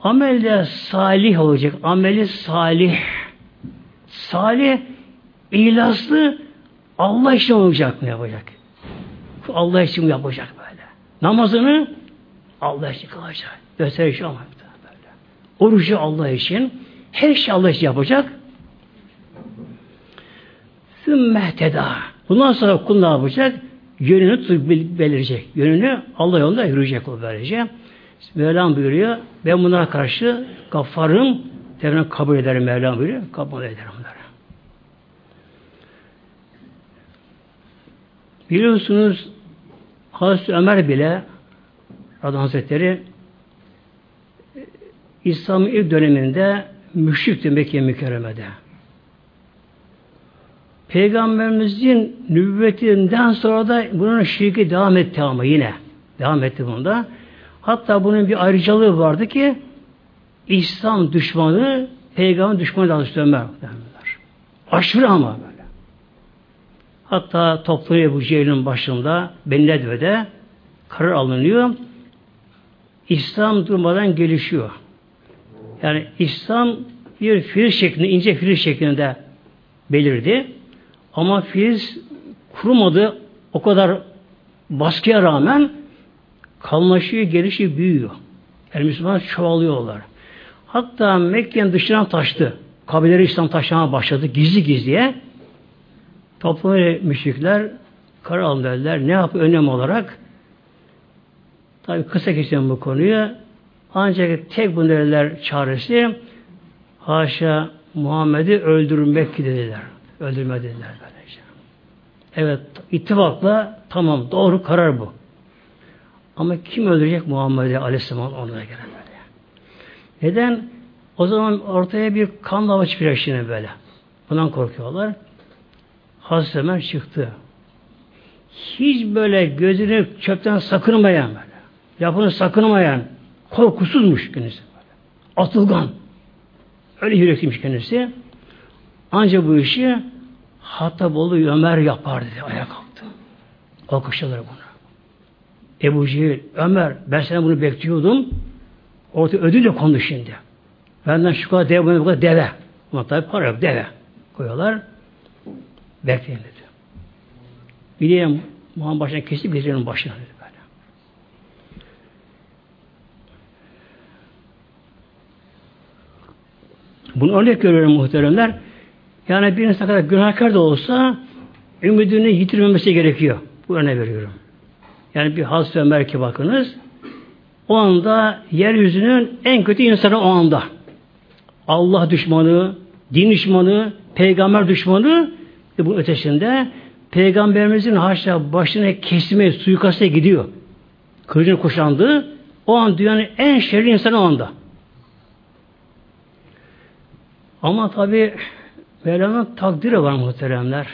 Amel de salih olacak. Ameli salih. Salih, ihlaslı Allah için olacak ne yapacak? Allah için yapacak böyle. Namazını Allah için kılacak. Gösteriş olmak böyle. Orucu Allah için. Her şey Allah için yapacak. Sümmehteda. Bundan sonra kul ne yapacak? Yönünü belirecek. Yönünü Allah yolunda yürüyecek o böylece. Mevlam buyuruyor. Ben bunlara karşı gaffarım. Devren kabul ederim Mevlam buyuruyor. Kabul ederim bunları. Biliyorsunuz Hazreti Ömer bile Radhan Hazretleri İslam'ın ilk döneminde müşrikti Mekke mükerremede. Peygamberimizin nübüvvetinden sonra da bunun şirki devam etti ama yine. Devam etti bunda. Hatta bunun bir ayrıcalığı vardı ki İslam düşmanı peygamber düşmanı da Ömer. Aşırı ama böyle. Hatta topluyor Ebu Cehil'in başında Benedve'de karar alınıyor. İslam durmadan gelişiyor. Yani İslam bir filiz şeklinde, ince filiz şeklinde belirdi. Ama filiz kurumadı. O kadar baskıya rağmen kalınlaşıyor, gelişiyor, büyüyor. Yani Müslümanlar çoğalıyorlar. Hatta Mekke'nin dışına taştı. Kabileleri İslam taşlamaya başladı gizli gizliye. Toplumda müşrikler karar aldılar. Ne yapıyor önem olarak? Tabi kısa geçeceğim bu konuyu. Ancak tek bu çaresi haşa Muhammed'i öldürmek dediler. Öldürme dediler böylece. Evet ittifakla tamam doğru karar bu. Ama kim öldürecek Muhammed'i Aleyhisselam onlara gelen böyle. Neden? O zaman ortaya bir kan dava çıkacak şimdi böyle. Bundan korkuyorlar. Hazreti Ömer çıktı. Hiç böyle gözünü çöpten sakınmayan böyle. Yapını sakınmayan, korkusuzmuş kendisi. Böyle. Atılgan. Öyle yürekliymiş kendisi. Ancak bu işi Hatabolu Ömer yapar dedi. Ayağa kalktı. Alkışladılar bunu. Ebu Cehil, Ömer ben sana bunu bekliyordum. Orta ödül de kondu şimdi. Benden şu kadar deve, bu kadar deve. Ama tabi para yok, deve. Koyuyorlar. Bekleyin dedi. Bileyim Muhammed başına kesip getirelim başına dedi böyle. Bunu örnek görüyorum muhteremler. Yani bir insan kadar günahkar da olsa ümidini yitirmemesi gerekiyor. Bu örnek veriyorum. Yani bir Hazreti Ömer ki bakınız o anda yeryüzünün en kötü insanı o anda. Allah düşmanı, din düşmanı, peygamber düşmanı ve bu ötesinde peygamberimizin haşa başına kesme, suikasta gidiyor. Kılıcını kuşandı. O an dünyanın en şerli insanı o anda. Ama tabi Mevla'nın takdiri var muhteremler.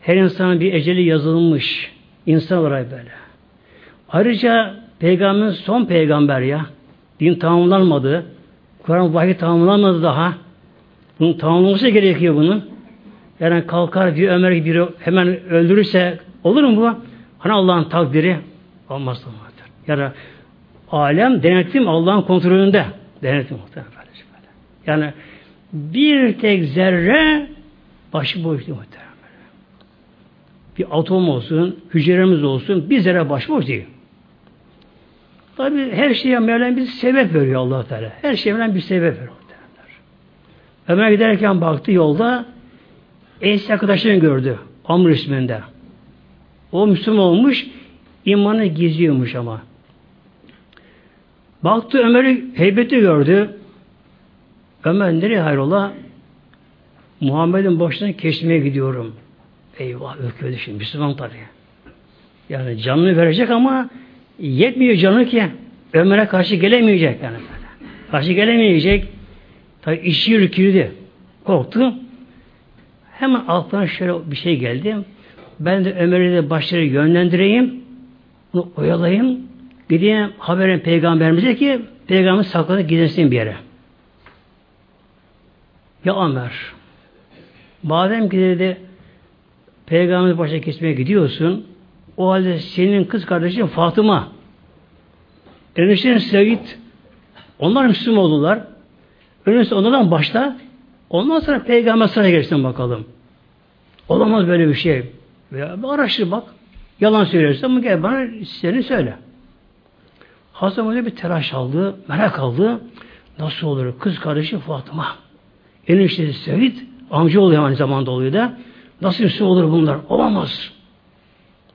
Her insanın bir eceli yazılmış. insan olarak böyle. Ayrıca peygamber son peygamber ya. Din tamamlanmadı. Kur'an vahiy tamamlanmadı daha. Bunun tamamlanması gerekiyor bunun. Yani kalkar bir Ömer gibi hemen öldürürse olur mu bu? Hani Allah'ın takdiri olmaz olmadır. Yani alem denetim Allah'ın kontrolünde. Denetim muhtemelen. Yani bir tek zerre başıboş değil muhtemelen. Bir atom olsun, hücremiz olsun, bir zerre başıboş değil. Tabi her şeye Mevlam bir sebep veriyor allah Teala. Her şeye Mevlam bir sebep veriyor. Ömer giderken baktı yolda eski arkadaşını gördü. Amr isminde. O Müslüman olmuş, imanı gizliyormuş ama. Baktı Ömer'i heybeti gördü. Ömer nereye hayrola? Muhammed'in başına kesmeye gidiyorum. Eyvah ürküyordu şimdi Müslüman tabi. Yani canını verecek ama yetmiyor canı ki Ömer'e karşı gelemeyecek yani. Karşı gelemeyecek. Tabi işi ürkürdü. Korktu. Hemen altına şöyle bir şey geldi. Ben de Ömer'i de başları yönlendireyim. Bunu oyalayayım. Gideyim haberin peygamberimize ki peygamber sakladı gidesin bir yere. Ya Ömer madem ki dedi peygamber başa kesmeye gidiyorsun o halde senin kız kardeşin Fatıma enişten Sevit onlar Müslüman oldular. Önce onlardan başla ondan sonra peygamber sana gelsin bakalım. Olamaz böyle bir şey. Veya araştır bak. Yalan ama gel bana seni söyle. Hasan öyle bir telaş aldı, merak aldı. Nasıl olur? Kız kardeşi Fatıma. Eniştesi Seyyid, amca oluyor aynı zamanda oluyor da. Nasıl Müslüman olur bunlar? Olamaz.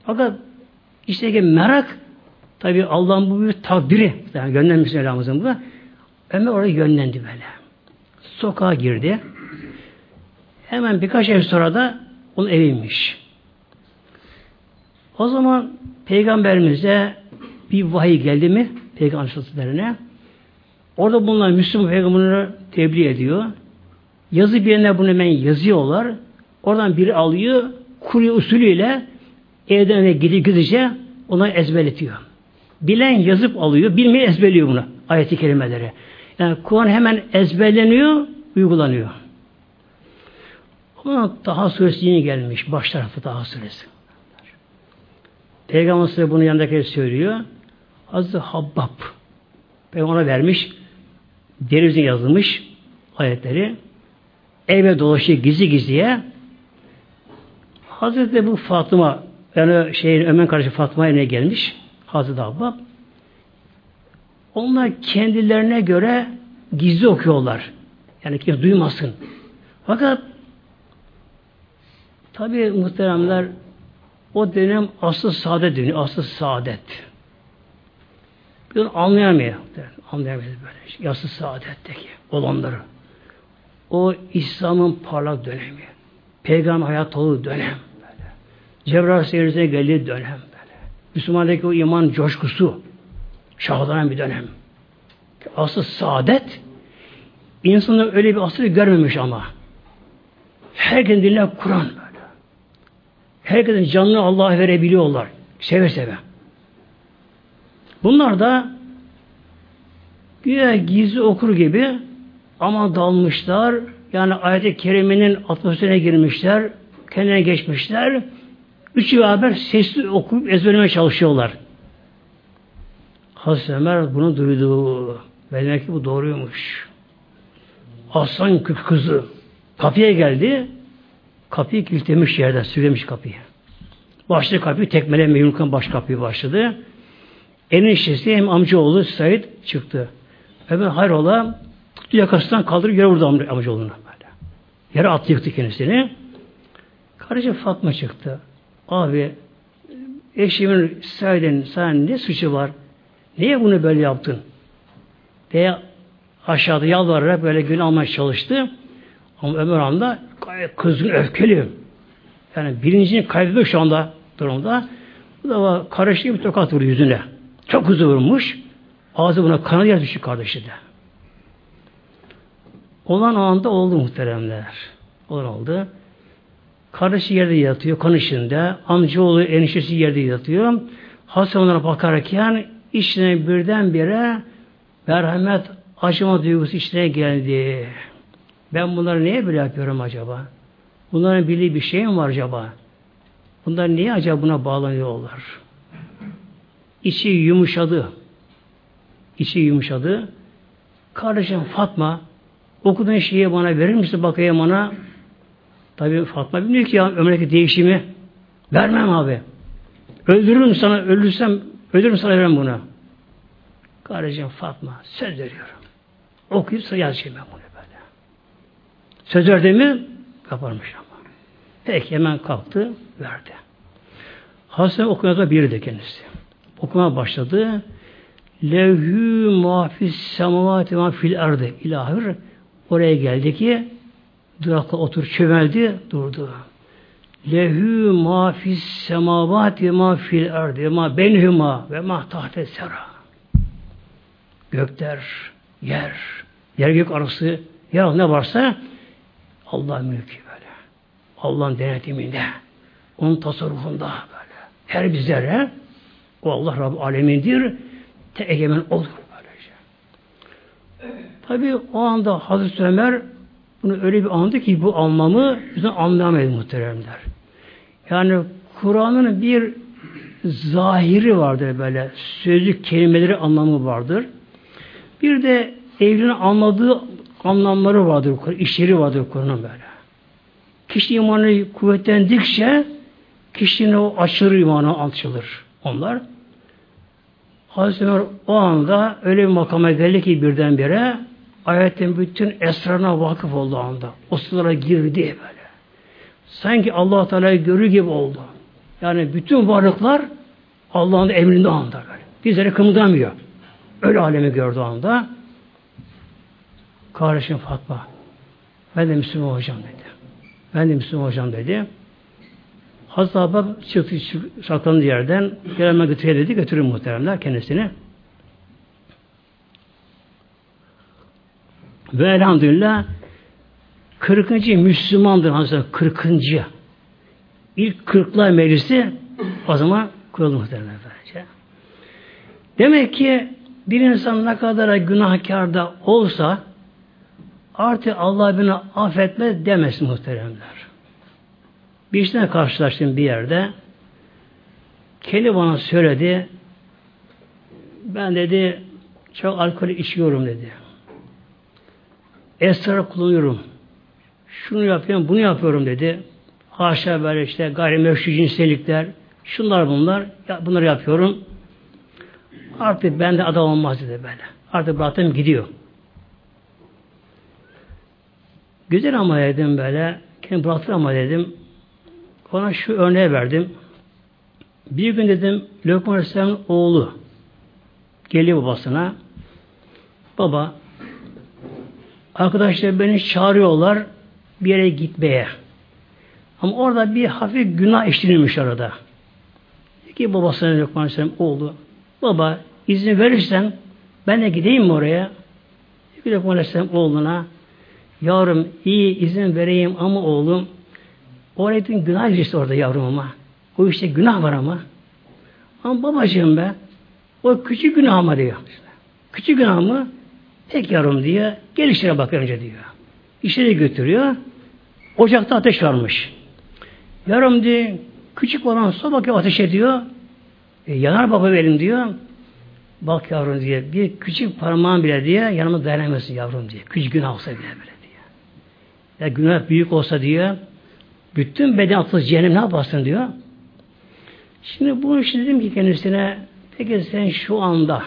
Fakat işte ki merak tabi Allah'ın bu bir takdiri. Yani göndermiş Mevlamızın bu. Ömer oraya yönlendi böyle. Sokağa girdi. Hemen birkaç ev sonra da onun eviymiş. O zaman peygamberimize bir vahiy geldi mi peygamber sözlerine orada bulunan Müslüman peygamberleri tebliğ ediyor. Yazı bir yerine bunu hemen yazıyorlar. Oradan biri alıyor, kuruyor usulüyle evden eve gidip gidince ona ezberletiyor. Bilen yazıp alıyor, bilmeyen ezberliyor bunu. Ayeti kelimeleri. Yani Kur'an hemen ezberleniyor, uygulanıyor. Ama daha suresi yeni gelmiş. Baş tarafı daha suresi. Peygamber size bunu yanındaki söylüyor. Hazreti Habbab. Peygamber ona vermiş. Denizin yazılmış ayetleri. Eve dolaşıyor gizli gizliye. Hazreti bu Fatıma yani şeyin Ömer kardeşi Fatıma evine gelmiş. Hazreti Habbab. Onlar kendilerine göre gizli okuyorlar. Yani kimse duymasın. Fakat tabi muhteremler o dönem asıl saadet dönüyor. Asıl saadet. Bir anlayamıyor. Anlayamıyor böyle. Şey. Asıl saadetteki olanları. O İslam'ın parlak dönemi. Peygamber hayat olduğu dönem. Böyle. Cebrail seyircisine geldiği dönem. Böyle. Müslümandaki o iman coşkusu şahlanan bir dönem. Asıl saadet insanı öyle bir asrı görmemiş ama. Herkesin diline Kur'an böyle. Herkesin canını Allah'a verebiliyorlar. Seve seve. Bunlar da güya gizli okur gibi ama dalmışlar. Yani ayet-i kerimenin atmosferine girmişler. Kendine geçmişler. Üçü beraber sesli okuyup ezberlemeye çalışıyorlar. Hazreti Ömer bunu duydu. Demek ki bu doğruymuş. Aslan kızı kapıya geldi. Kapıyı kilitlemiş yerden, sürlemiş kapıyı. Başladı kapıyı tekmelemeye yumrukan baş kapıyı başladı. Eniştesi hem amcaoğlu Said çıktı. Ömer hayrola tuttu yakasından kaldırıp yere vurdu amcaoğluna böyle. Yere attı yıktı kendisini. Karıcı Fatma çıktı. Abi eşimin Said'in sen ne suçu var? Niye bunu böyle yaptın? diye aşağıda yalvararak böyle gün almaya çalıştı. Ama Ömer Han da kızgın, öfkeli. Yani birincini kaybediyor şu anda durumda. Bu da karışık bir tokat vurdu yüzüne. Çok hızlı vurmuş. Ağzı buna kanadı yer düştü kardeşi de. Olan anda oldu muhteremler. Olan oldu. Kardeşi yerde yatıyor, kan içinde. Amcaoğlu, eniştesi yerde yatıyor. Hasan onlara bakarken içine birdenbire merhamet, acıma duygusu içine geldi. Ben bunları niye böyle yapıyorum acaba? Bunların bildiği bir şey mi var acaba? Bunlar niye acaba buna bağlanıyorlar? İçi yumuşadı. İçi yumuşadı. Kardeşim Fatma okuduğun şeyi bana verir misin bakayım bana? Tabi Fatma bilmiyor ki ya ömreki değişimi. Vermem abi. Öldürürüm sana, ölürsem ölürüm sana vermem buna. Kardeşim Fatma söz veriyorum. Okuyup sıra yazacağım ben bunu böyle. Söz verdi mi kaparmış ama. Peki hemen kalktı verdi. Hasan okumada birdi kendisi. Okuma başladı. Levhü mafis semavati ma fil erdi ilahir. Oraya geldi ki durakla otur çömeldi durdu. Lehü ma fis semavati ma fil erdi ma benhuma ve ma tahte sera gökler, yer, yer gök arası, yer ne varsa Allah mülkü böyle. Allah'ın denetiminde, onun tasarrufunda böyle. Her bir zerre o Allah Rabbi alemindir. Te egemen böylece. Tabi o anda Hazreti Ömer bunu öyle bir andı ki bu anlamı bizden anlayamayız muhteremler. Yani Kur'an'ın bir zahiri vardır böyle. Sözlük kelimeleri anlamı vardır. Bir de evliliğin anladığı anlamları vardır, işleri vardır Kur'an'ın böyle. Kişi imanı kuvvetlendikçe kişinin o aşırı imanı açılır onlar. Hazreti Ömer o anda öyle bir makama geldi ki birdenbire ayetin bütün esrarına vakıf oldu anda. O sulara girdi böyle. Sanki allah Teala'yı görür gibi oldu. Yani bütün varlıklar Allah'ın emrinde anda böyle. Bizleri kımıldamıyor. Öyle alemi gördü anda. Kardeşim Fatma ben de Müslüman hocam dedi. Ben de Müslüman hocam dedi. Hazreti Abbas çıktı saklandığı yerden gelme götürüyor dedi. Götürün muhteremler kendisini. Ve elhamdülillah 40. Müslümandır Hazreti 40. İlk kırklar meclisi o zaman kuruldu böylece. Demek ki bir insan ne kadar günahkar da olsa artık Allah beni affetmez demesin muhteremler. Bir işten karşılaştım bir yerde. Kendi bana söyledi. Ben dedi çok alkol içiyorum dedi. Esrar kullanıyorum. Şunu yapıyorum, bunu yapıyorum dedi. Haşa böyle işte gayrimeşru cinsellikler, şunlar bunlar, bunları yapıyorum. Artık bende adam olmaz dedi böyle. Artık bıraktım gidiyor. Güzel ama dedim böyle. Kendi bıraktım ama dedim. Ona şu örneği verdim. Bir gün dedim Lokman Aleyhisselam'ın oğlu geliyor babasına. Baba arkadaşlar beni çağırıyorlar bir yere gitmeye. Ama orada bir hafif günah işlenilmiş arada. Ki babasına Lokman Aleyhisselam oğlu. Baba izin verirsen ben de gideyim mi oraya? Lokman Aleyhisselam oğluna Yavrum iyi izin vereyim ama oğlum oraya din günah işte orada yavrum ama. O işte günah var ama. Ama babacığım be o küçük günah mı diyor. Küçük günah mı? Tek yavrum diyor. Gel işlere bak önce diyor. İşleri götürüyor. Ocakta ateş varmış. Yarım diyor. Küçük olan sobaki ateş ediyor. E, yanar baba benim diyor. Bak yavrum diye bir küçük parmağın bile diye yanıma dayanamıyorsun yavrum diye. Küçük günah olsa bile böyle ya günah büyük olsa diyor, bütün beden atılır cehennem ne yaparsın diyor. Şimdi bunu için dedim ki kendisine, peki sen şu anda,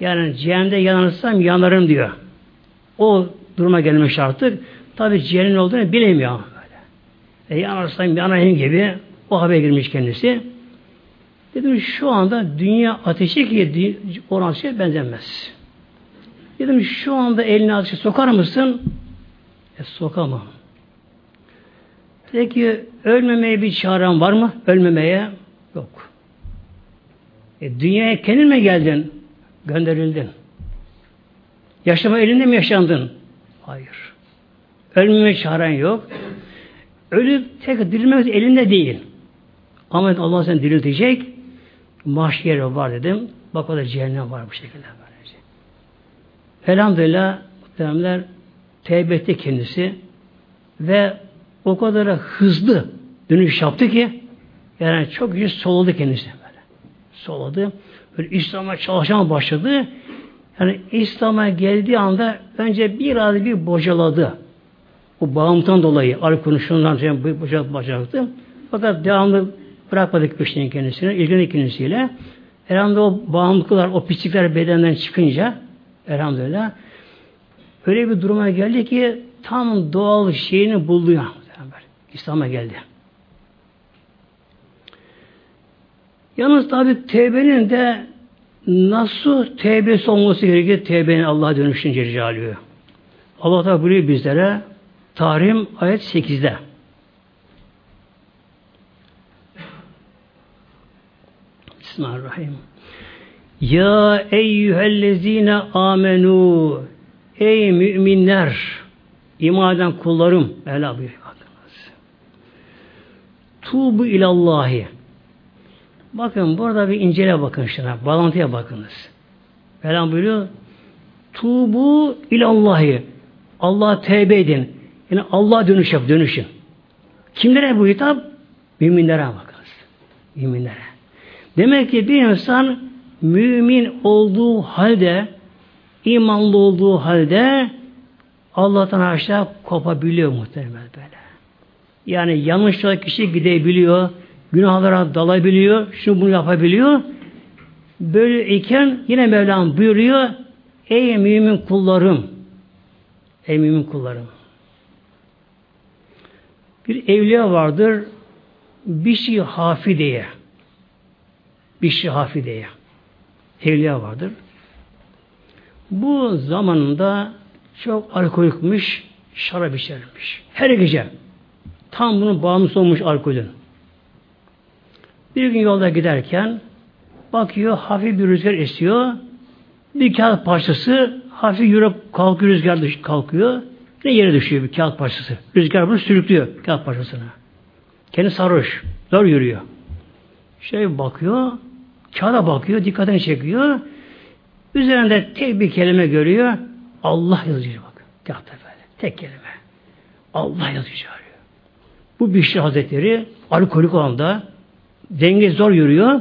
yani cehennemde yanırsam yanarım diyor. O duruma gelmiş artık. Tabi cehennem olduğunu bilemiyor. Böyle. E, yanarsam yanayım gibi o haber girmiş kendisi. Dedim şu anda dünya ateşi ki olan şey benzemez. Dedim şu anda elini ateşe sokar mısın? E, sokamam. Peki ölmemeye bir çaren var mı? Ölmemeye yok. E, dünyaya kendin mi geldin? Gönderildin. Yaşama elinde mi yaşandın? Hayır. Ölmeme çaren yok. Ölüp tek dirilmek elinde değil. Ama Allah seni diriltecek. Mahşeri var dedim. Bak o da cehennem var bu şekilde. Böylece. Elhamdülillah muhtemelenler tevbe etti kendisi ve o kadar hızlı dönüş yaptı ki yani çok güzel soladı kendisi böyle. Soladı. Böyle İslam'a çalışan başladı. Yani İslam'a geldiği anda önce biraz bir bocaladı. O bağımlıdan dolayı alkolün şundan sonra bir bocaladı, bocaladı. Fakat devamlı bırakmadık peşini kendisine, ilgilendi kendisiyle. Elhamdülillah o bağımlılıklar, o pislikler bedenden çıkınca elhamdülillah öyle bir duruma geldi ki tam doğal şeyini buldu ya. İslam'a geldi. Yalnız tabi tevbenin de nasıl tevbesi olması gerekir tevbenin Allah'a dönüşünce ricalıyor. Allah da buyuruyor bizlere Tahrim ayet 8'de. Bismillahirrahmanirrahim. Ya eyyühellezine amenu Ey müminler, iman eden kullarım, Mevla buyuruyor. Tuğbu ilallahi. Bakın burada bir incele bakın şuna, bağlantıya bakınız. Mevla buyuruyor, Tuğbu ilallahi. Allah tevbe edin. Yani Allah dönüş yap, dönüşün. Kimlere bu hitap? Müminlere bakınız. Müminlere. Demek ki bir insan mümin olduğu halde imanlı olduğu halde Allah'tan aşağı kopabiliyor muhtemelen böyle. Yani yanlışla kişi gidebiliyor, günahlara dalabiliyor, şunu bunu yapabiliyor. Böyle iken yine Mevlam buyuruyor, ey mümin kullarım, Ey mümin kullarım. Bir evliya vardır. Bişi Hafide'ye. Bişi Hafide'ye. Evliya vardır. Bu zamanında çok alkolikmiş, şarap içermiş. Her gece. Tam bunun bağımlısı olmuş alkolün. Bir gün yolda giderken bakıyor hafif bir rüzgar esiyor. Bir kağıt parçası hafif yürüp kalkıyor rüzgar kalkıyor. Ve yere düşüyor bir kağıt parçası. Rüzgar bunu sürüklüyor kağıt parçasını. Kendi sarhoş. Zor yürüyor. Şey bakıyor. Kağıda bakıyor. Dikkatini çekiyor. Üzerinde tek bir kelime görüyor. Allah yazıyor bak. Kağıtta böyle. Tek kelime. Allah yazıyor. Bu Bişri Hazretleri alkolik olan da denge zor yürüyor.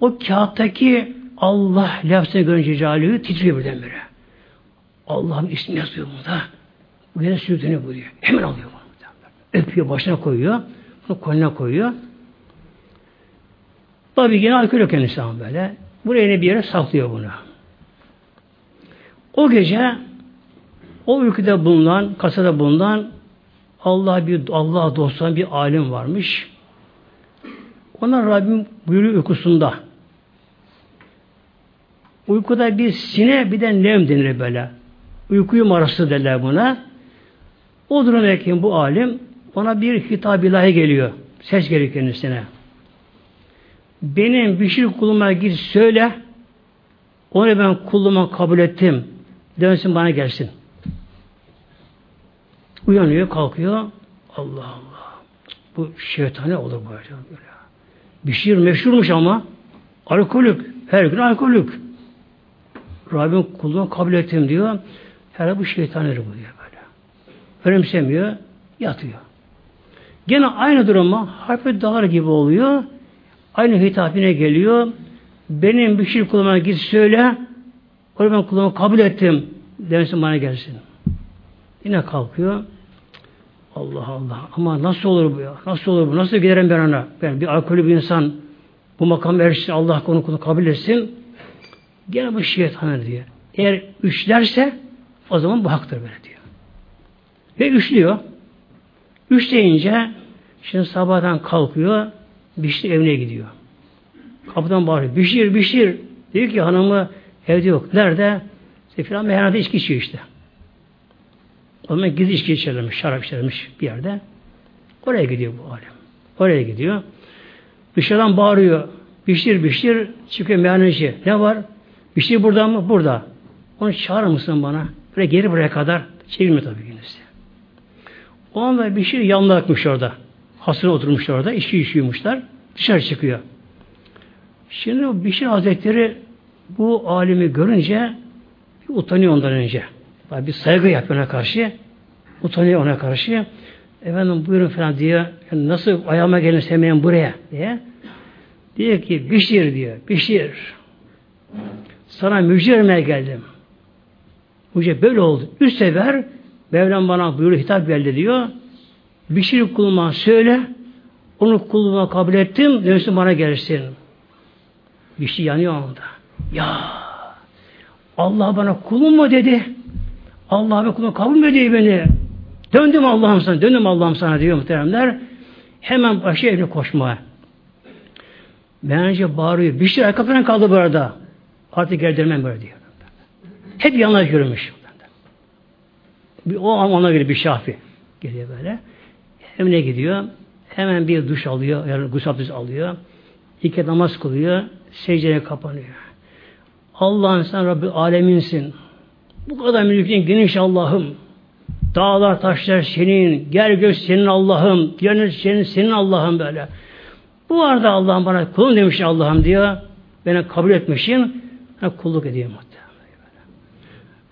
O kağıttaki Allah lafzını görünce Cali'yi titriyor birdenbire. Allah'ın ismi yazıyor burada. Bu yine sürtünü buluyor. Hemen alıyor bunu. Öpüyor, başına koyuyor. Bunu koluna koyuyor. Tabi yine alkol yok kendisi böyle. Buraya bir yere saklıyor bunu. O gece o uykuda bulunan, kasada bulunan Allah bir Allah dostan bir alim varmış. Ona Rabbim buyuruyor uykusunda. Uykuda bir sine bir de nem denir böyle. Uykuyu marası derler buna. O durumdayken bu alim ona bir hitap ilahi geliyor. Ses geliyor kendisine. Benim bir şey kuluma gir söyle. Onu ben kuluma kabul ettim. Dönsün bana gelsin. Uyanıyor, kalkıyor. Allah Allah. Bu şeytane olur böyle. böyle. Bir şiir meşhurmuş ama alkolük. Her gün alkolük. Rabbim kulunu kabul ettim diyor. Herhalde bu şeytanları bu diyor böyle. Önemsemiyor, yatıyor. Gene aynı duruma harfi dağır gibi oluyor. Aynı hitapine geliyor. Benim bir şey kuluma git söyle. Onu ben kuluma kabul ettim. Demesin bana gelsin. Yine kalkıyor. Allah Allah. Ama nasıl olur bu ya? Nasıl olur bu? Nasıl giderim ben ona? Ben bir alkolü bir insan bu makam erişsin Allah konu konu kabul etsin. Gene bu şeytan diyor. Eğer üçlerse o zaman bu haktır böyle diyor. Ve üçlüyor. Üç deyince şimdi sabahdan kalkıyor Bişir evine gidiyor. Kapıdan bağırıyor. Bişir, Bişir. Diyor ki hanımı evde yok. Nerede? İşte filan meyhanede içki içiyor işte. O zaman gizli içki içerlemiş, şarap içerlemiş bir yerde. Oraya gidiyor bu alim. Oraya gidiyor. Dışarıdan bağırıyor. Bişir, Bişir. Çıkıyor meyhaneci. Ne var? Bişir burada mı? Burada. Onu çağırır mısın bana? Böyle geri buraya kadar. Çevirme tabii kendisi. O anda Bişir yanına akmış orada. Hasına oturmuşlar orada. içki içiyormuşlar. Dışarı çıkıyor. Şimdi Bişir Hazretleri bu alimi görünce bir utanıyor ondan önce. Bir saygı yapıyor ona karşı. Utanıyor ona karşı. Efendim buyurun falan diyor. Yani nasıl ayağıma gelin sevmeyen buraya diye. Diyor ki Bişir diyor. Bişir. Sana müjde geldim. Müjde böyle oldu. Üç sefer Mevlam bana buyuruyor hitap geldi diyor. Bişir kuluma söyle. Onu kuluma kabul ettim. Dönsün bana gelsin. Bişir yanıyor anda. Ya Allah bana kulum mu dedi. Allah be kulum kabul ediyor beni? Döndüm Allah'ım sana, döndüm Allah'ım sana diyor muhteremler. Hemen başı evine koşmaya. Bence bağırıyor. Bir şey arka kaldı bu arada. Artık gerdirmem böyle diyor. Hep yanlış yürümüş. O ona göre bir şafi geliyor böyle. Evine gidiyor. Hemen bir duş alıyor. Yani gusül alıyor. İki namaz kılıyor. Secdeye kapanıyor. Allah'ın sen Rabbi aleminsin. Bu kadar mülkün geniş Allah'ım. Dağlar, taşlar senin, gel gök senin Allah'ım, cennet senin, senin Allah'ım böyle. Bu arada Allah'ım bana kulun demiş Allah'ım diyor. Beni kabul etmişsin, ben kulluk edeyim muhtemelen.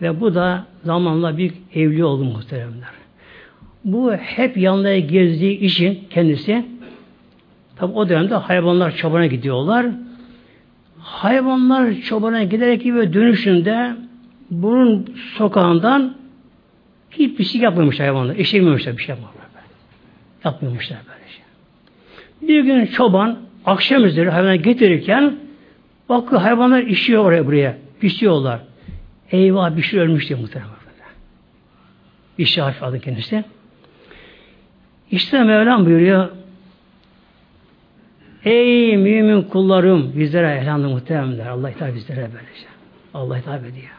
Ve bu da zamanla bir evli oldu muhteremler. Bu hep yanlara gezdiği için kendisi tabi o dönemde hayvanlar çobana gidiyorlar. Hayvanlar çobana giderek gibi dönüşünde bunun sokağından hiçbir şey yapmamış hayvanlar. Eşeğmemişler bir şey yapmamışlar. Yapmamışlar böyle şey. Bir gün çoban akşam üzeri hayvanı getirirken bakıyor hayvanlar işiyor oraya buraya. Pişiyorlar. Eyvah bir şey ölmüş diye muhtemelen. İşraf adı kendisi. İşte Mevlam buyuruyor Ey mümin kullarım bizlere elhamdülillah muhteremler. Allah hitap bizlere böylece. Allah hitap ediyor.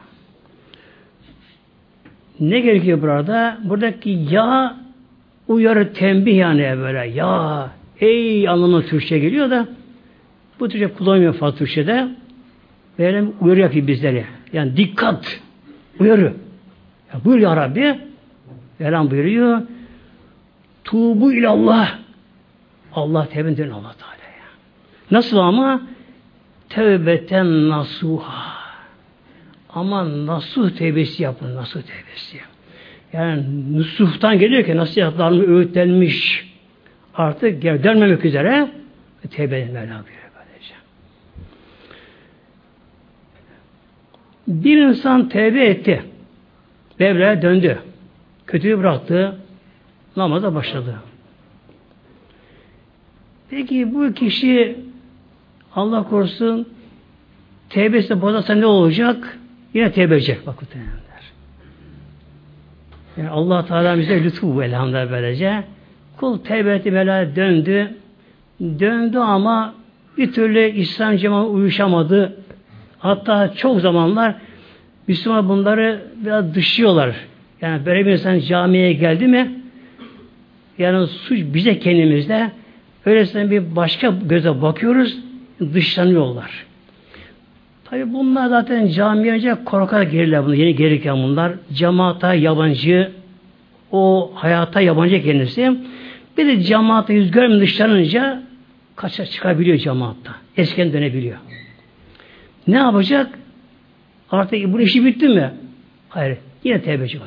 Ne gerekiyor burada? Buradaki ya uyarı tembih yani böyle ya ey anlamına Türkçe geliyor da bu Türkçe kullanmıyor fazla Türkçe'de. Böyle uyarı yapıyor bizleri. Yani dikkat, uyarı. Ya buyur ya Rabbi. Velan buyuruyor. Tuğbu ilallah. Allah tevbe edin Allah Teala'ya. Nasıl ama? Tevbeten nasuha. Ama nasuh tevbesi yapın, nasuh tevbesi. Yani nusuhtan geliyor ki nasihatlarını öğütlenmiş. Artık geri dönmemek üzere tevbe edin Mevla böylece. Bir insan tevbe etti. Mevla'ya döndü. Kötüyü bıraktı. Namaza başladı. Peki bu kişi Allah korusun tevbesi bozarsa ne olacak? Yine tevbe edecek bak. Yani Allah Teala bize lütfu bu elhamdülillah böylece. Kul tevbe etti döndü. Döndü ama bir türlü İslam cemaatine uyuşamadı. Hatta çok zamanlar Müslüman bunları biraz dışlıyorlar. Yani böyle bir insan camiye geldi mi yani suç bize kendimizde öylesine bir başka göze bakıyoruz dışlanıyorlar. Tabi bunlar zaten camiye önce korkarak gelirler bunu. Yeni gelirken bunlar. Cemaata yabancı, o hayata yabancı kendisi. Bir de cemaate yüz görmeden dışlanınca kaça çıkabiliyor cemaatta. Eskiden dönebiliyor. Ne yapacak? Artık bu işi bitti mi? Hayır. Yine tevbe edecek.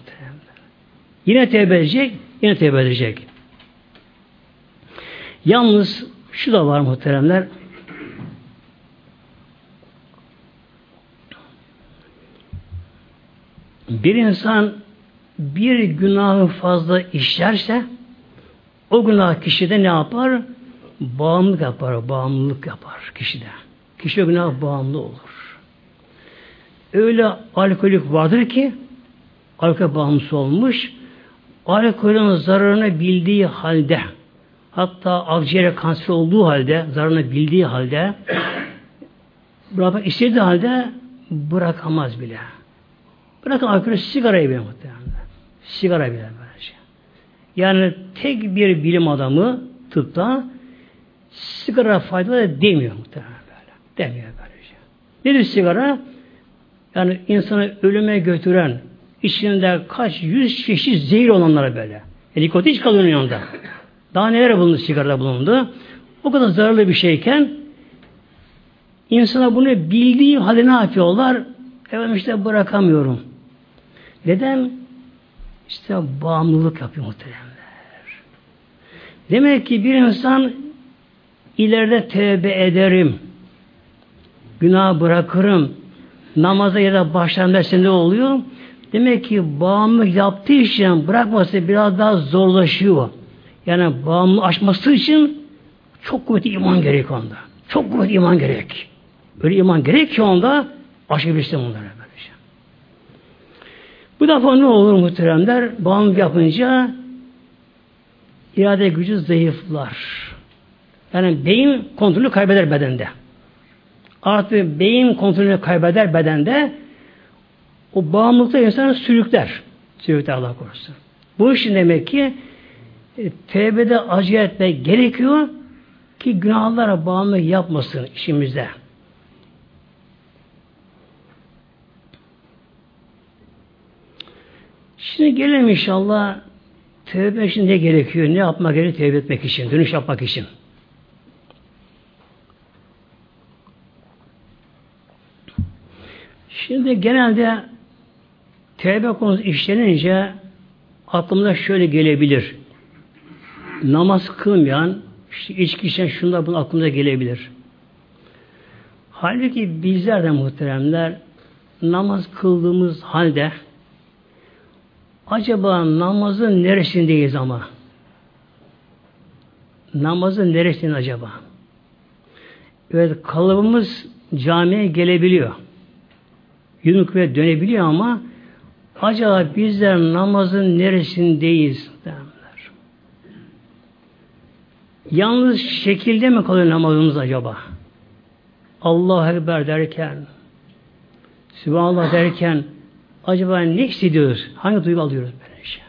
Yine tevbe edecek. Yine tevbe edecek. Yalnız şu da var muhteremler. Bir insan bir günahı fazla işlerse o günah kişide ne yapar? Bağımlılık yapar, bağımlılık yapar kişide. Kişi o günah bağımlı olur. Öyle alkolik vardır ki alkol bağımlısı olmuş alkolün zararını bildiği halde hatta akciğere kanser olduğu halde zararını bildiği halde bırakmak istediği halde bırakamaz bile. Bırakın alkolü sigarayı bile muhtemelen. Sigara bile böylece. Yani tek bir bilim adamı tıpta sigara faydalı demiyor muhtemelen böyle. Demiyor böylece. Nedir sigara? Yani insanı ölüme götüren, içinde kaç yüz çeşit zehir olanlara böyle. E, nikotin kalıyor yanında. Daha neler bulundu sigarada bulundu. O kadar zararlı bir şeyken insana bunu bildiği halde ne yapıyorlar? Efendim işte bırakamıyorum. Neden? İşte bağımlılık yapıyor muhteremler. Demek ki bir insan ileride tevbe ederim, günah bırakırım, namaza ya da ne oluyor? Demek ki bağımlılık yaptığı için bırakması biraz daha zorlaşıyor. Yani bağımlı aşması için çok kuvvetli iman gerek onda. Çok kuvvetli iman gerek. Öyle iman gerek ki onda onlara böylece. Bu defa ne olur muhteremler? Bağımlılık yapınca irade gücü zayıflar. Yani beyin kontrolü kaybeder bedende. Artık beyin kontrolünü kaybeder bedende o bağımlılıkta insanı sürükler. Sürükler Allah korusun. Bu işin demek ki e, tevbede acı etmek gerekiyor ki günahlara bağımlı yapmasın işimizde. Şimdi gelelim inşallah tevbe için ne gerekiyor? Ne yapmak gerekiyor tevbe etmek için? Dönüş yapmak için. Şimdi genelde tevbe konusu işlenince aklımıza şöyle gelebilir. Namaz kılmayan, işte içki içen şunlar bunun aklımıza gelebilir. Halbuki bizler de muhteremler namaz kıldığımız halde acaba namazın neresindeyiz ama? Namazın neresinde acaba? Evet kalıbımız camiye gelebiliyor. Yunuk ve dönebiliyor ama acaba bizler namazın neresindeyiz derler. Yalnız şekilde mi kalıyor namazımız acaba? Allah Ekber derken Sübhanallah derken acaba ne hissediyoruz? Hangi duygu alıyoruz böylece?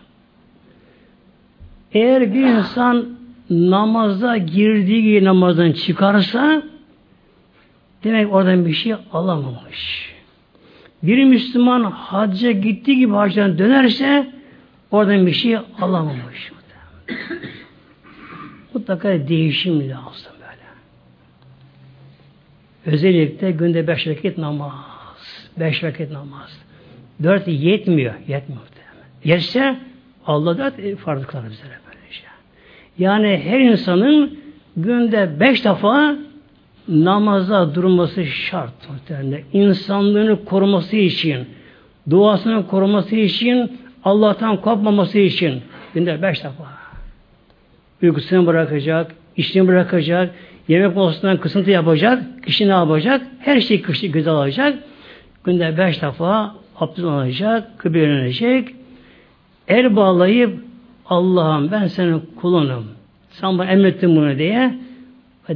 Eğer bir insan namaza girdiği gibi namazdan çıkarsa demek oradan bir şey alamamış. Bir Müslüman hacca gittiği gibi hacdan dönerse oradan bir şey alamamış. Mutlaka değişim lazım böyle. Özellikle günde beş vakit namaz. Beş vakit namaz. Dört yetmiyor. Yetmiyor. Yetse Allah da farz kılar bize böylece. Yani her insanın günde beş defa namaza durması şart. Muhtemelen. İnsanlığını koruması için, duasını koruması için, Allah'tan kopmaması için günde beş defa. Uykusunu bırakacak, işini bırakacak, yemek molasından kısıntı yapacak, kişi ne yapacak? Her şeyi kişi göze alacak. Günde beş defa abdest alacak, kıbirlenecek, el bağlayıp Allah'ım ben senin kulunum. Sen bana emrettin bunu diye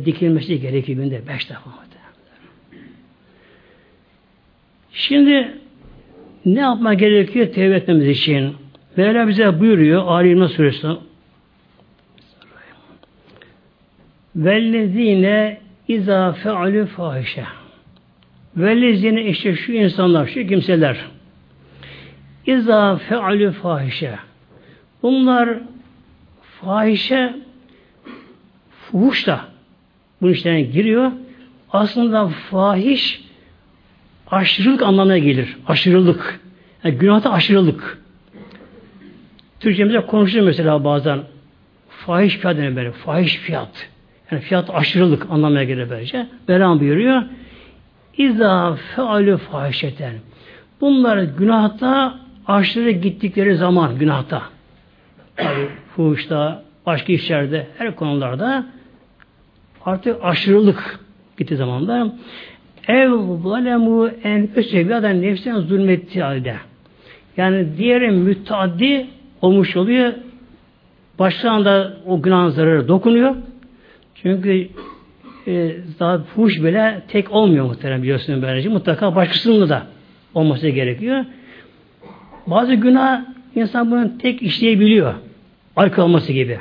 dikilmesi gerekiyor günde beş defa. Şimdi ne yapma gerekiyor tevbe etmemiz için? Mevla bize buyuruyor Ali İlma Suresi Vellezine izâ fealü fahişe Vellezine işte şu insanlar, şu kimseler izâ fealü fahişe Bunlar fahişe fuhuş da bunun içine giriyor. Aslında fahiş aşırılık anlamına gelir. Aşırılık. Yani günahta aşırılık. Türkçemizde konuşuyor mesela bazen. Fahiş fiyat denir böyle. Fahiş fiyat. Yani fiyat aşırılık anlamına gelir böylece. Beran buyuruyor. İzâ fealü fahişeten. Bunlar günahta aşırı gittikleri zaman günahta. Tabi fuhuşta, başka işlerde, her konularda artık aşırılık gitti zamanda ev zalemu en bir adam nefsine zulmettiği halde yani diğeri müteaddi olmuş oluyor başlarında o günahın zararı dokunuyor çünkü e, daha fuhuş bile tek olmuyor muhterem biliyorsunuz böylece. Mutlaka başkasının da olması gerekiyor. Bazı günah insan bunu tek işleyebiliyor. Arka olması gibi.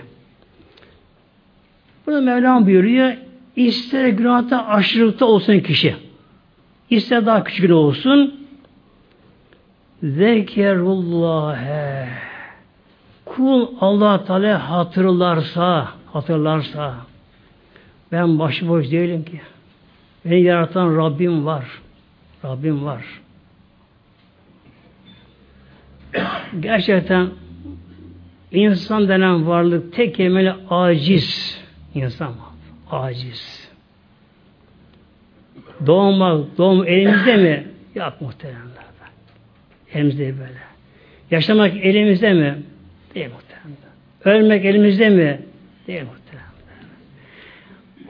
Burada Mevlam buyuruyor, ister günahta aşırılıkta olsun kişi, ister daha küçük olsun, zekerullâhe kul allah Teala hatırlarsa hatırlarsa ben başıboş değilim ki. Beni yaratan Rabbim var. Rabbim var. Gerçekten insan denen varlık tek kelimeyle aciz. İnsan aciz. Doğmak, doğum elimizde mi? Yok muhteremler. Elimizde böyle. Yaşamak elimizde mi? Değil muhteremler. Ölmek elimizde mi? Değil muhteremler.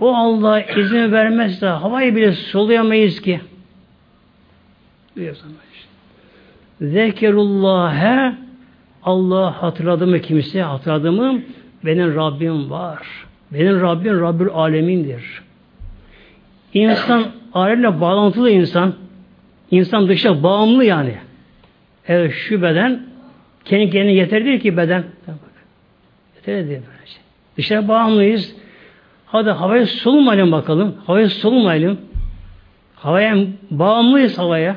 O Allah izin vermezse havayı bile soluyamayız ki. Duyuyorsun işte. Zekerullah'e Allah hatırladı mı kimse hatırladı mı benim Rabbim var. Benim Rabbim Rabbül Alemindir. İnsan alemle bağlantılı insan. İnsan dışa bağımlı yani. Evet şu beden kendi kendine yeter değil ki beden. Yeter değil böylece. Dışarı bağımlıyız. Hadi havaya solunmayalım bakalım. Havaya solunmayalım. Havaya bağımlıyız havaya.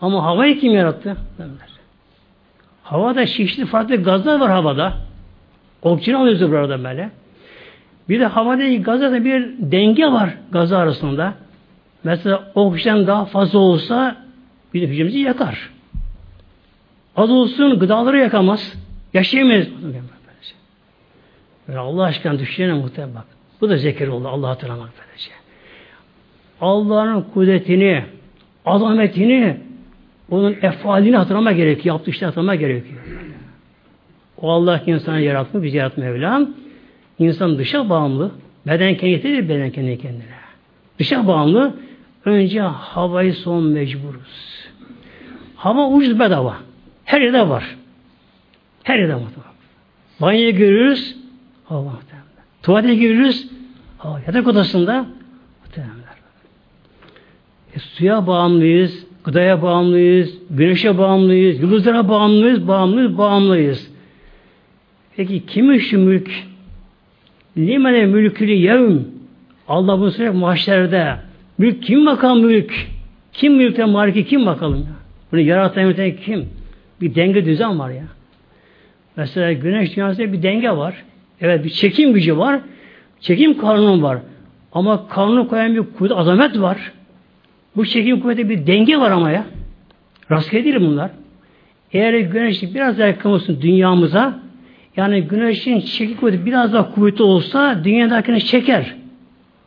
Ama havayı kim yarattı? Havada çeşitli farklı gazlar var havada. Oksijen alıyoruz burada böyle. Bir de havadaki gazda da bir denge var gazı arasında. Mesela oksijen daha fazla olsa bir hücremizi yakar. Az olsun gıdaları yakamaz. Yaşayamayız. Böyle Allah aşkına düşünene muhtemelen bak. Bu da zekir oldu. Allah'ı hatırlamak böylece. Allah'ın kudretini, azametini, onun efalini hatırlamak gerekiyor. Yaptığı işte hatırlamak gerekiyor. O Allah ki insanı yaratmış, bizi yaratmış Mevlam. İnsan dışa bağımlı. Beden kendine yeter, beden kendine kendine. Dışa bağımlı. Önce havayı son mecburuz. Hava ucuz bedava. Her yerde var. Her yerde var. Banyoya giriyoruz. Hava muhtemelen. Tuvalete giriyoruz. Hava. Yatak odasında muhtemelen. E, suya bağımlıyız, gıdaya bağımlıyız, güneşe bağımlıyız, yıldızlara bağımlıyız, bağımlıyız, bağımlıyız. Peki kimi şu mülk? Limene mülkülü yevm. Allah bunu söyleyecek mahşerde. Mülk kim bakalım mülk? Kim mülkten maliki kim bakalım? Bunu yaratan yöneten kim? Bir denge düzen var ya. Mesela güneş dünyasında bir denge var. Evet bir çekim gücü var. Çekim kanunu var. Ama kanunu koyan bir kuvvet, azamet var. Bu çekim kuvveti bir denge var ama ya. Rastgele değil bunlar. Eğer güneş biraz daha yakın olsun dünyamıza, yani güneşin çekim kuvveti biraz daha kuvvetli olsa dünyadakini çeker.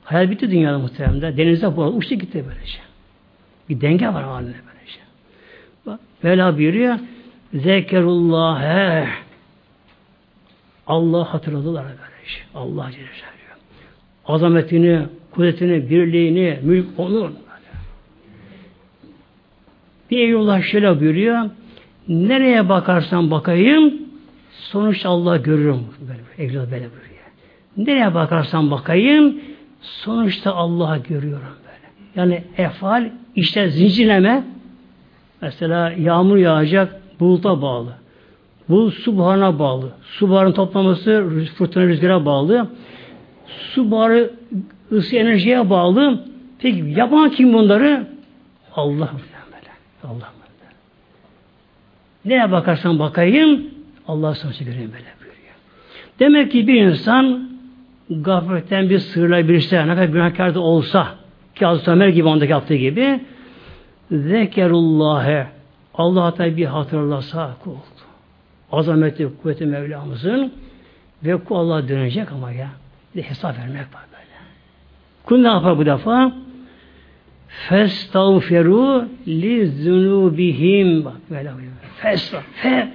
Hayal bitti dünyada muhtemelen. Denize boğaz. Uçtu gitti böylece. Bir denge var halinde böylece. Bak, Mevla buyuruyor. Zekerullâhe Allah hatırladılar böylece. Allah Celle Azametini, kudretini, birliğini, mülk onun. Bir Eyvallah şöyle buyuruyor. Nereye bakarsan bakayım sonuç Allah görürüm. Böyle, Eyvallah böyle buyuruyor. Nereye bakarsan bakayım sonuçta Allah'a görüyorum böyle. Yani efal işte zincirleme mesela yağmur yağacak buluta bağlı. Bu su buharına bağlı. Su buharının toplaması fırtına rüzgara bağlı. Su buharı ısı enerjiye bağlı. Peki yapan kim bunları? Allah. Allah Neye bakarsan bakayım Allah sana göreyim böyle buyuruyor. Demek ki bir insan gafletten bir sığırlayabilirse, ne kadar günahkar da olsa ki Hazreti Ömer gibi ondaki yaptığı gibi zekerullâhe Allah Teala bir hatırlasa oldu. Azameti, kuvveti Mevlamızın ve kul Allah'a dönecek ama ya. Bir hesap vermek var böyle. Kul ne yapar bu defa? Festağfiru li zunubihim. Bak böyle Festa. Fe.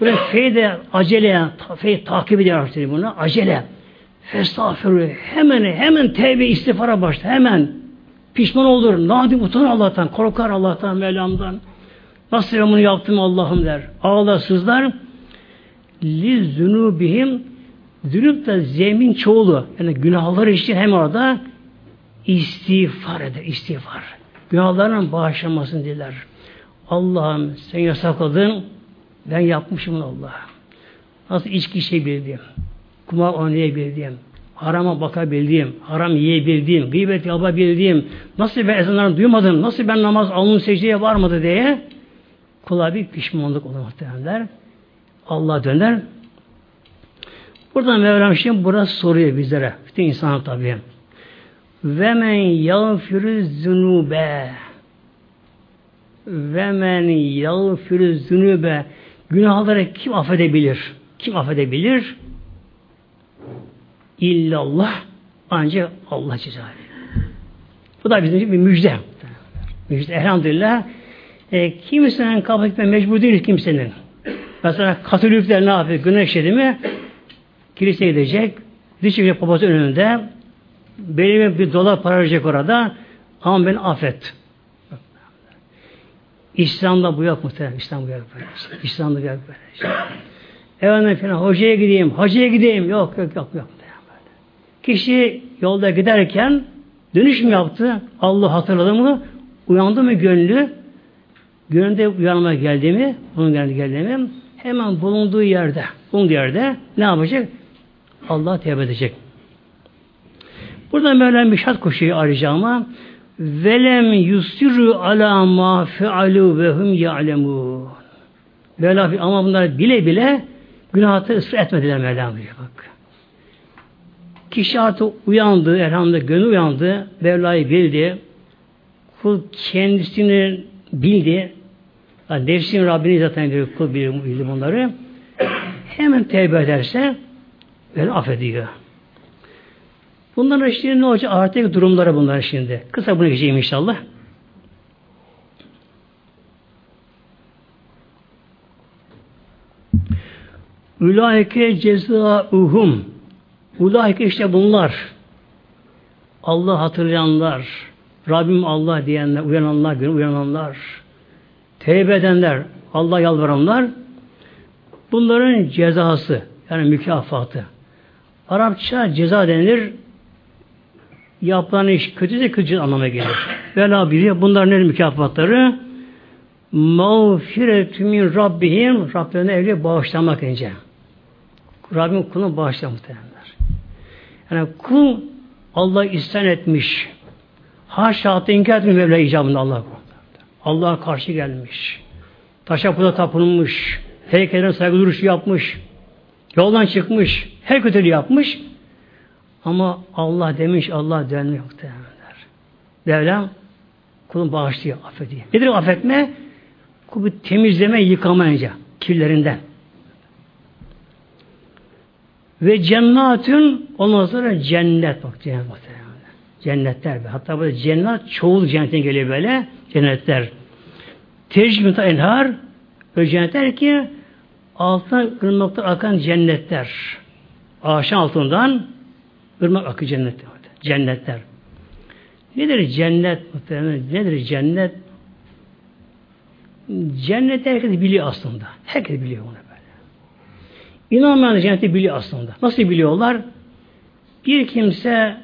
Burada fe de acele. Fe takip ediyor bunu. Acele. Festağfiru. Hemen hemen tevbe istifara başla. Hemen. Pişman olur. Nadim utanır Allah'tan. Korkar Allah'tan Mevlam'dan. Nasıl ben bunu yaptım Allah'ım der. Ağlar sızlar. Li zunubihim. Zünub da zemin çoğulu. Yani günahları için hem orada istiğfar eder, istiğfar. Günahlarının bağışlanmasını diler. Allah'ım sen yasakladın, ben yapmışım Allah. Nasıl içki içebildim, kumar oynayabildim, harama bakabildim, haram yiyebildim, gıybet yapabildim, nasıl ben ezanlarını duymadım, nasıl ben namaz alnım secdeye varmadı diye kula bir pişmanlık olur muhtemelenler. Allah döner. Buradan Mevlam şimdi burası soruyor bizlere. Bütün insanlar tabii. Ve men yağfirü zünube ve men yağfirü zünube günahları kim affedebilir? Kim affedebilir? İllallah ancak Allah cezayı. Bu da bizim için bir müjde. Müjde elhamdülillah. E, kimsenin kabul etme mecbur değil kimsenin. Mesela Katolikler ne yapıyor? Günah işledi mi? Kiliseye gidecek. Diş papazın önünde benim bir dolar para verecek orada ama beni affet. İslam'da bu yok muhtemelen. İslam bu yok böyle. İslam'da yok böyle. Efendim falan hocaya gideyim, hacıya gideyim. Yok yok yok yok. Kişi yolda giderken dönüş mü yaptı? Allah hatırladı mı? Uyandı mı gönlü? Gönlünde uyanma geldi mi? Bunun geldi geldi mi? Hemen bulunduğu yerde, bulunduğu yerde ne yapacak? Allah tevbe edecek. Burada Mevlam bir şart koşuyor ayrıca ama velem yusiru ala ma fealu ve hum ya'lemun. Mevla ama bunlar bile bile günahı ısrar etmediler Mevlam diyor bak. Kişi artık uyandı, elhamdülillah gönül uyandı, Mevla'yı bildi, kul kendisini bildi, yani nefsin Rabbini zaten biliyor, kul bildi bunları, hemen tevbe ederse, beni affediyor. Bunların şimdi ne olacak? Artık durumları bunlar şimdi. Kısa bunu geçeyim inşallah. Ulaike cezauhum. Ulaike işte bunlar. Allah hatırlayanlar, Rabbim Allah diyenler, uyananlar, gün uyananlar, tevbe edenler, Allah yalvaranlar bunların cezası yani mükafatı. Arapça ceza denilir yapılan iş kötüse kötü anlamına gelir. Vela biliyor bunların ne mükafatları? Mağfiretü min Rabbihim Rablerine evli bağışlamak önce. Rabbim kulunu bağışlamak muhtemelenler. Yani kul Allah isyan etmiş. Haşa hatta inkar etmiş Mevla icabında Allah. Allah'a karşı gelmiş. Taşa puda tapınmış. Heykeline saygı duruşu yapmış. Yoldan çıkmış. Her kötülüğü yapmış. Ama Allah demiş, Allah denmiyor muhtemelenler. Mevlam kulun bağışlıyor, affediyor. Nedir affetme? Kulu temizleme, yıkamayınca kirlerinden. Ve cennatün ondan sonra cennet bak cennet muhtemelen. Cennetler. Hatta böyle cennet çoğul cennetten geliyor böyle. Cennetler. Tecrübü enhar ve cennetler ki altına ırmaklar akan cennetler. Ağaçın altından ırmak akı cennetler. Cennetler. Nedir cennet muhtemelen? Nedir cennet? Cennet herkes biliyor aslında. Herkes biliyor bunu böyle. İnanmayan cenneti biliyor aslında. Nasıl biliyorlar? Bir kimse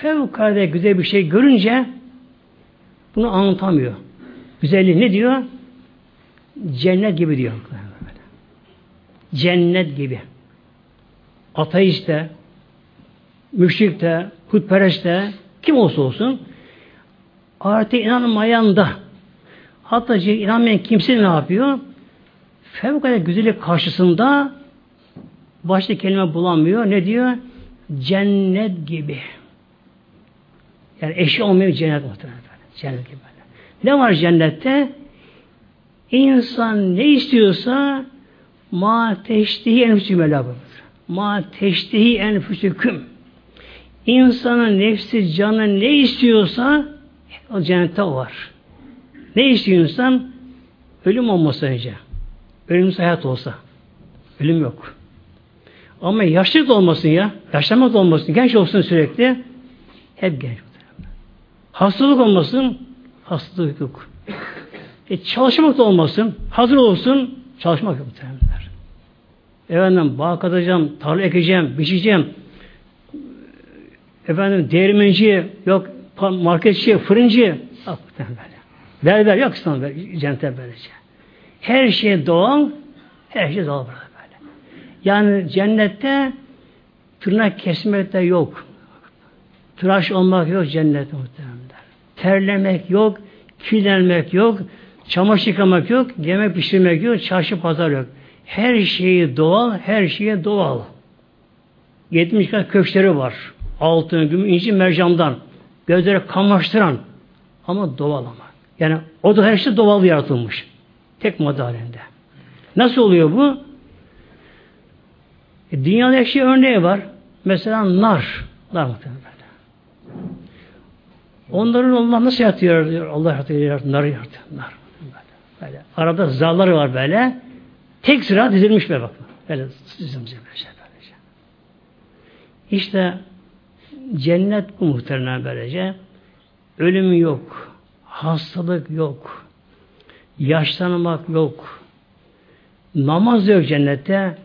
fevkalade güzel bir şey görünce bunu anlatamıyor. Güzelliği ne diyor? Cennet gibi diyor. Cennet gibi. Ateist de, müşrik de, putperest de, kim olsa olsun artık inanmayan da hatta inanmayan kimse ne yapıyor? Fevkalade güzellik karşısında başta kelime bulamıyor. Ne diyor? Cennet gibi. Yani eşi olmuyor cennet muhtemelen. Cennet gibi. Ne var cennette? İnsan ne istiyorsa ma teştihi enfüsü melabı. Ma teştihi enfüsüküm. İnsanın nefsi, canı ne istiyorsa o cennette var. Ne istiyor insan? Ölüm olmasa önce. Ölümsüz hayat olsa. Ölüm yok. Ama yaşlılık olmasın ya. Yaşlanmak olmasın. Genç olsun sürekli. Hep genç. Hastalık olmasın. Hastalık yok. E, çalışmak da olmasın. Hazır olsun. Çalışmak yok. Efendim bağ katacağım, tarla ekeceğim, biçeceğim. Efendim değirmenci, yok marketçi, fırıncı. Yok muhtemelen. Berber yok İslam cennete böylece. Her şey doğal, her şey doğal burada böyle. Yani cennette tırnak kesmek de yok. Tıraş olmak yok cennette muhtemelen. Terlemek yok, kirlenmek yok, çamaşır yıkamak yok, yemek pişirmek yok, çarşı pazar yok. Her şeyi doğal, her şeye doğal. 70 kat köşkleri var. Altın, gümüş, inci, mercandan. Gözleri kamaştıran. Ama doğal ama. Yani o da her şey doğal yaratılmış. Tek madde. Nasıl oluyor bu? E, dünyada her şey örneği var. Mesela nar. Nar muhtemelen. Onların Allah nasıl yaratıyor? Diyor. Allah yaratıyor, nar yaratıyor. Nar. Böyle. Arada zarları var böyle. Tek sıra dizilmiş be bakın. Böyle böyle şey böylece. İşte cennet bu muhtemelen böylece. Ölüm yok. Hastalık yok. Yaşlanmak yok. Namaz yok cennette.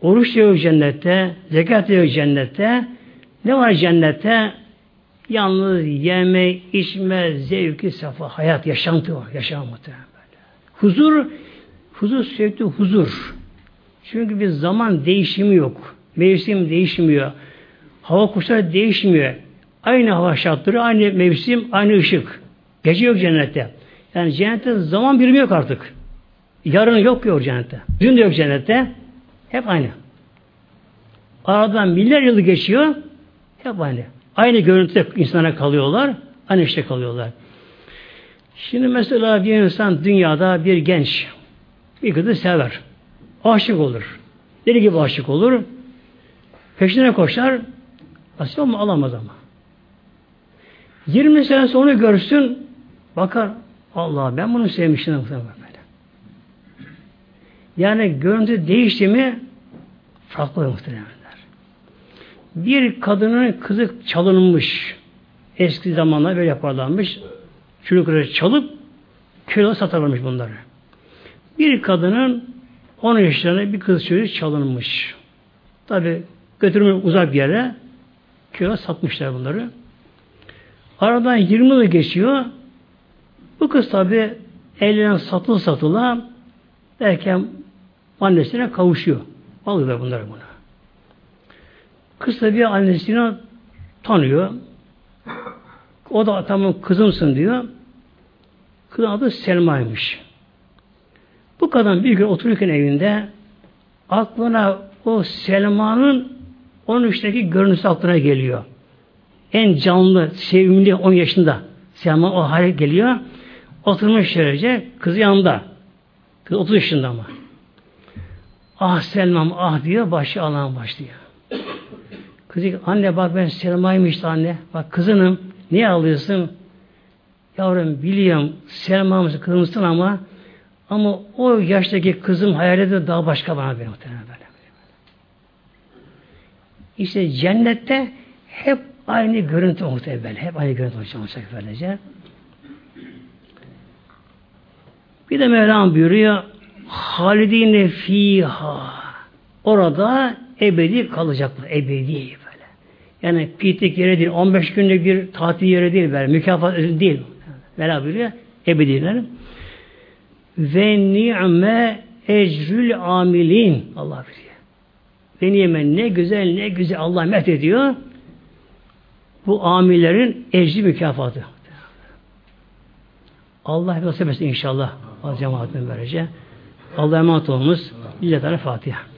Oruç yok cennette. Zekat yok cennette. Ne var cennette? Yalnız yeme, içme, zevki, safa, hayat, yaşantı var. Yaşam muhtemelen. Huzur, huzur sürekli huzur. Çünkü bir zaman değişimi yok. Mevsim değişmiyor. Hava kuşları değişmiyor. Aynı hava şartları, aynı mevsim, aynı ışık. Gece yok cennette. Yani cennette zaman birimi yok artık. Yarın yok yok cennette. Dün de yok cennette. Hep aynı. Aradan milyar yılı geçiyor. Hep aynı. Aynı görüntüde insana kalıyorlar. Aynı işte kalıyorlar. Şimdi mesela bir insan dünyada bir genç bir kızı sever. Aşık olur. Deli gibi aşık olur. Peşine koşar. Nasip ama alamaz ama. 20 sene sonra görsün bakar Allah ben bunu sevmiştim. Yani görüntü değişti mi farklı muhtemelen bir kadının kızı çalınmış. Eski zamanlar böyle yaparlarmış. Çocukları çalıp köle satarlarmış bunları. Bir kadının 10 yaşlarında bir kız çocuğu çalınmış. Tabi götürmüş uzak bir yere köye satmışlar bunları. Aradan 20 yıl geçiyor. Bu kız tabi elinden satıl satıla derken annesine kavuşuyor. Alıyorlar bunları buna. Kız tabi annesini tanıyor. O da tamam kızımsın diyor. Kızın adı Selma'ymış. Bu kadın bir gün otururken evinde aklına o Selma'nın 13'teki görüntüsü aklına geliyor. En canlı, sevimli 10 yaşında Selma o hale geliyor. Oturmuş şöylece kızı yanında. Kız 30 yaşında ama. Ah Selma'm ah diyor başı alan başlıyor. Kızı anne bak ben Selma'yım işte anne. Bak kızınım. Niye ağlıyorsun? Yavrum biliyorum Selma'mızı kızımsın ama ama o yaştaki kızım hayaleti daha başka bana benim muhtemelen. İşte cennette hep aynı görüntü muhtemelen. Hep aynı görüntü olacak böylece. Bir de Mevlam buyuruyor halidine fiha orada ebedi kalacaklar. Ebedi böyle. Yani pitlik yeri değil. 15 günlük bir tatil yeri değil. Böyle. Mükafat değil. Mevlam buyuruyor. Ebediler. Ve ni'me ecrül amilin. Allah biliyor. Ve ni'me ne güzel ne güzel Allah met ediyor. Bu amillerin ecri mükafatı. Allah nasip etsin inşallah. Az cemaatin böylece. Allah'a emanet olunuz. Lillahi Fatiha.